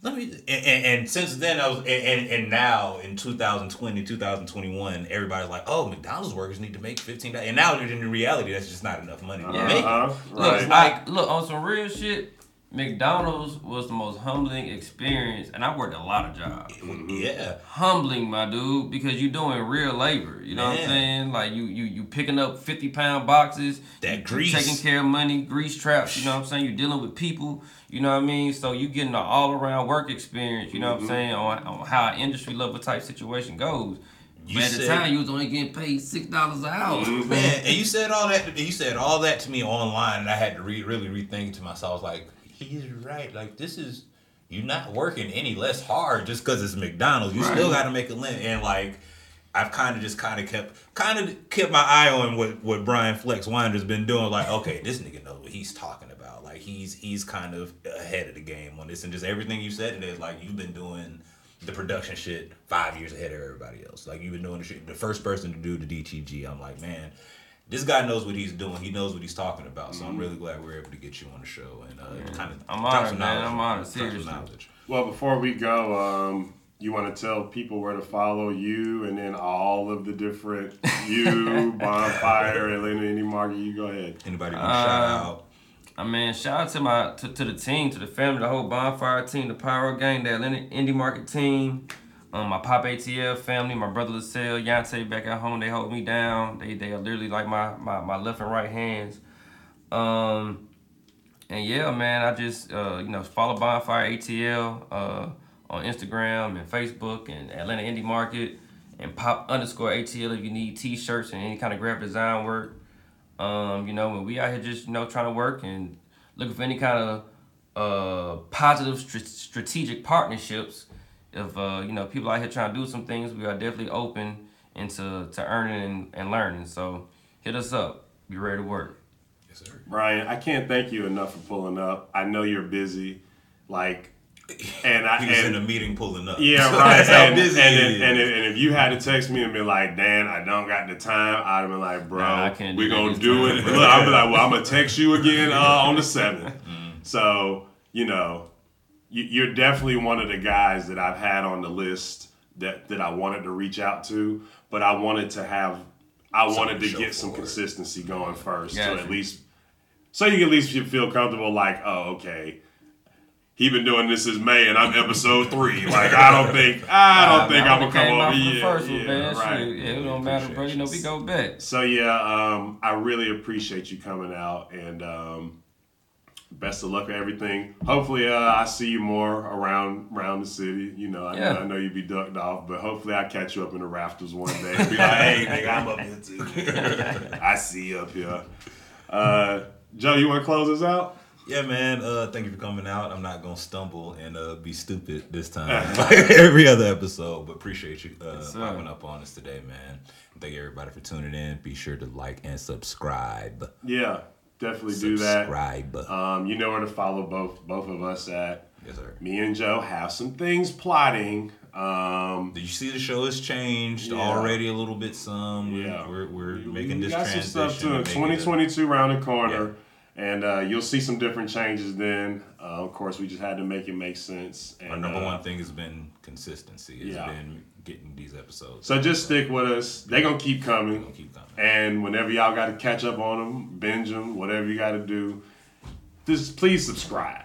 Let me and, and, and since then I was and, and, and now in 2020 2021 everybody's like oh McDonald's workers need to make 15 and now in the reality that's just not enough money to Yeah. make uh-huh, Look, right like, look on some real shit. McDonald's was the most humbling experience, and I worked a lot of jobs. yeah Humbling, my dude, because you're doing real labor. You know what I'm saying? Like you, you, you picking up 50 pound boxes, That grease. taking care of money, grease traps. You know what I'm saying? You're dealing with people. You know what I mean? So you getting an all around work experience. You know Mm-hmm. what I'm saying on, on how an industry level type situation goes. You at the time, you was only getting paid six dollars an hour. man and you said all that you said all that to me online and I had to re- really rethink to myself I was like he's right like this is you're not working any less hard just because it's McDonald's you still got to make a living and like I've kind of just kind of kept kind of kept my eye on what what Brian Flex Wynder's been doing. Like, okay, this nigga knows what he's talking about. Like, he's he's kind of ahead of the game on this, and just everything you said today is like you've been doing the production shit five years ahead of everybody else. Like, you've been doing the shit. The first person to do the DTG. I'm like, man. This guy knows what he's doing. He knows what he's talking about. So I'm really glad we are able to get you on the show and uh, kind of I'm drop honored, some man. knowledge. I'm honored, seriously. Well, before we go, um, you want to tell people where to follow you and then all of the different you, Bonfire, Atlanta Indie Market. You go ahead. Anybody want to shout Uh, out? I mean, shout out to my to, to the team, to the family, the whole bonfire team, the Pyro Gang, the Atlanta Indie Market team, um, my Pop ATL family, my brother LaSalle, Yante back at home. They hold me down. They they are literally like my my, my left and right hands. Um, and yeah, man, I just uh, you know follow Bonfire ATL uh, on Instagram and Facebook and Atlanta Indie Market and Pop underscore ATL if you need T-shirts and any kind of graphic design work. Um, you know, when we out here just you know trying to work and looking for any kind of uh, positive str- strategic partnerships. If uh, you know people out here trying to do some things, we are definitely open into to earning and, and learning. So hit us up. Be ready to work. Yes, sir. Brian, I can't thank you enough for pulling up. I know you're busy, like, and I He was and, in a meeting pulling up. Yeah, So right. That's how and, busy and, he if- is. and, if, and if you had to text me and be like, Dan, I don't got the time, I'd have been like, bro, Nah, I can't do we're gonna do it. Look, I'd be like, well, I'm gonna text you again uh, on the seventh. Mm-hmm. So you know, you, you're definitely one of the guys that I've had on the list that that I wanted to reach out to, but I wanted to have, I wanted to show get some for consistency going first, so Gotcha. at least, so you can at least feel comfortable, like, oh, okay he been doing this since May, and I'm episode three. Like I don't think I don't Nah, think I'm gonna come came over. for the Yeah, first yeah, man. right. Shit, yeah, it don't matter, bro. You know, we go back. So yeah, um, I really appreciate you coming out, and um, best of luck with everything. Hopefully, uh, I see you more around around the city. You know, I, Yeah. know, I know you be ducked off, but hopefully, I catch you up in the rafters one day. Be like, hey, nigga, I'm up here too. I see you up here. Uh, Joe, you want to close us out? Yeah, man. Uh, thank you for coming out. I'm not gonna stumble and uh, be stupid this time, like every other episode. But appreciate you uh, Yes, sir. popping up on us today, man. Thank you everybody for tuning in. Be sure to like and subscribe. Yeah, definitely do that. Subscribe. Um, you know where to follow both both of us at. yes, sir. Me and Joe have some things plotting. Um, Did you see the show has changed Yeah. already a little bit? Some. We're- Yeah. We're, we're we making this got some stuff to to it 2022 round the corner, and uh, you'll see some different changes. Then, uh, of course, we just had to make it make sense. And, Our number uh, one thing has been consistency. It's Yeah. been getting these episodes. So just stick with us. They gonna keep We're coming. gonna keep coming. And whenever y'all got to catch up on them, binge them, whatever you got to do, just please subscribe.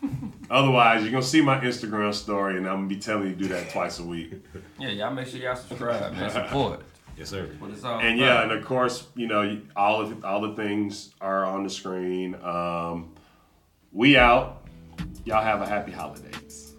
Otherwise, you're gonna see my Instagram story, and I'm gonna be telling you to do that twice a week. Yeah, y'all make sure y'all subscribe, man. Support. Yes, sir. It's all And yeah, and of course, you know, all of all the things are on the screen. Um, we out. Y'all have a happy holidays.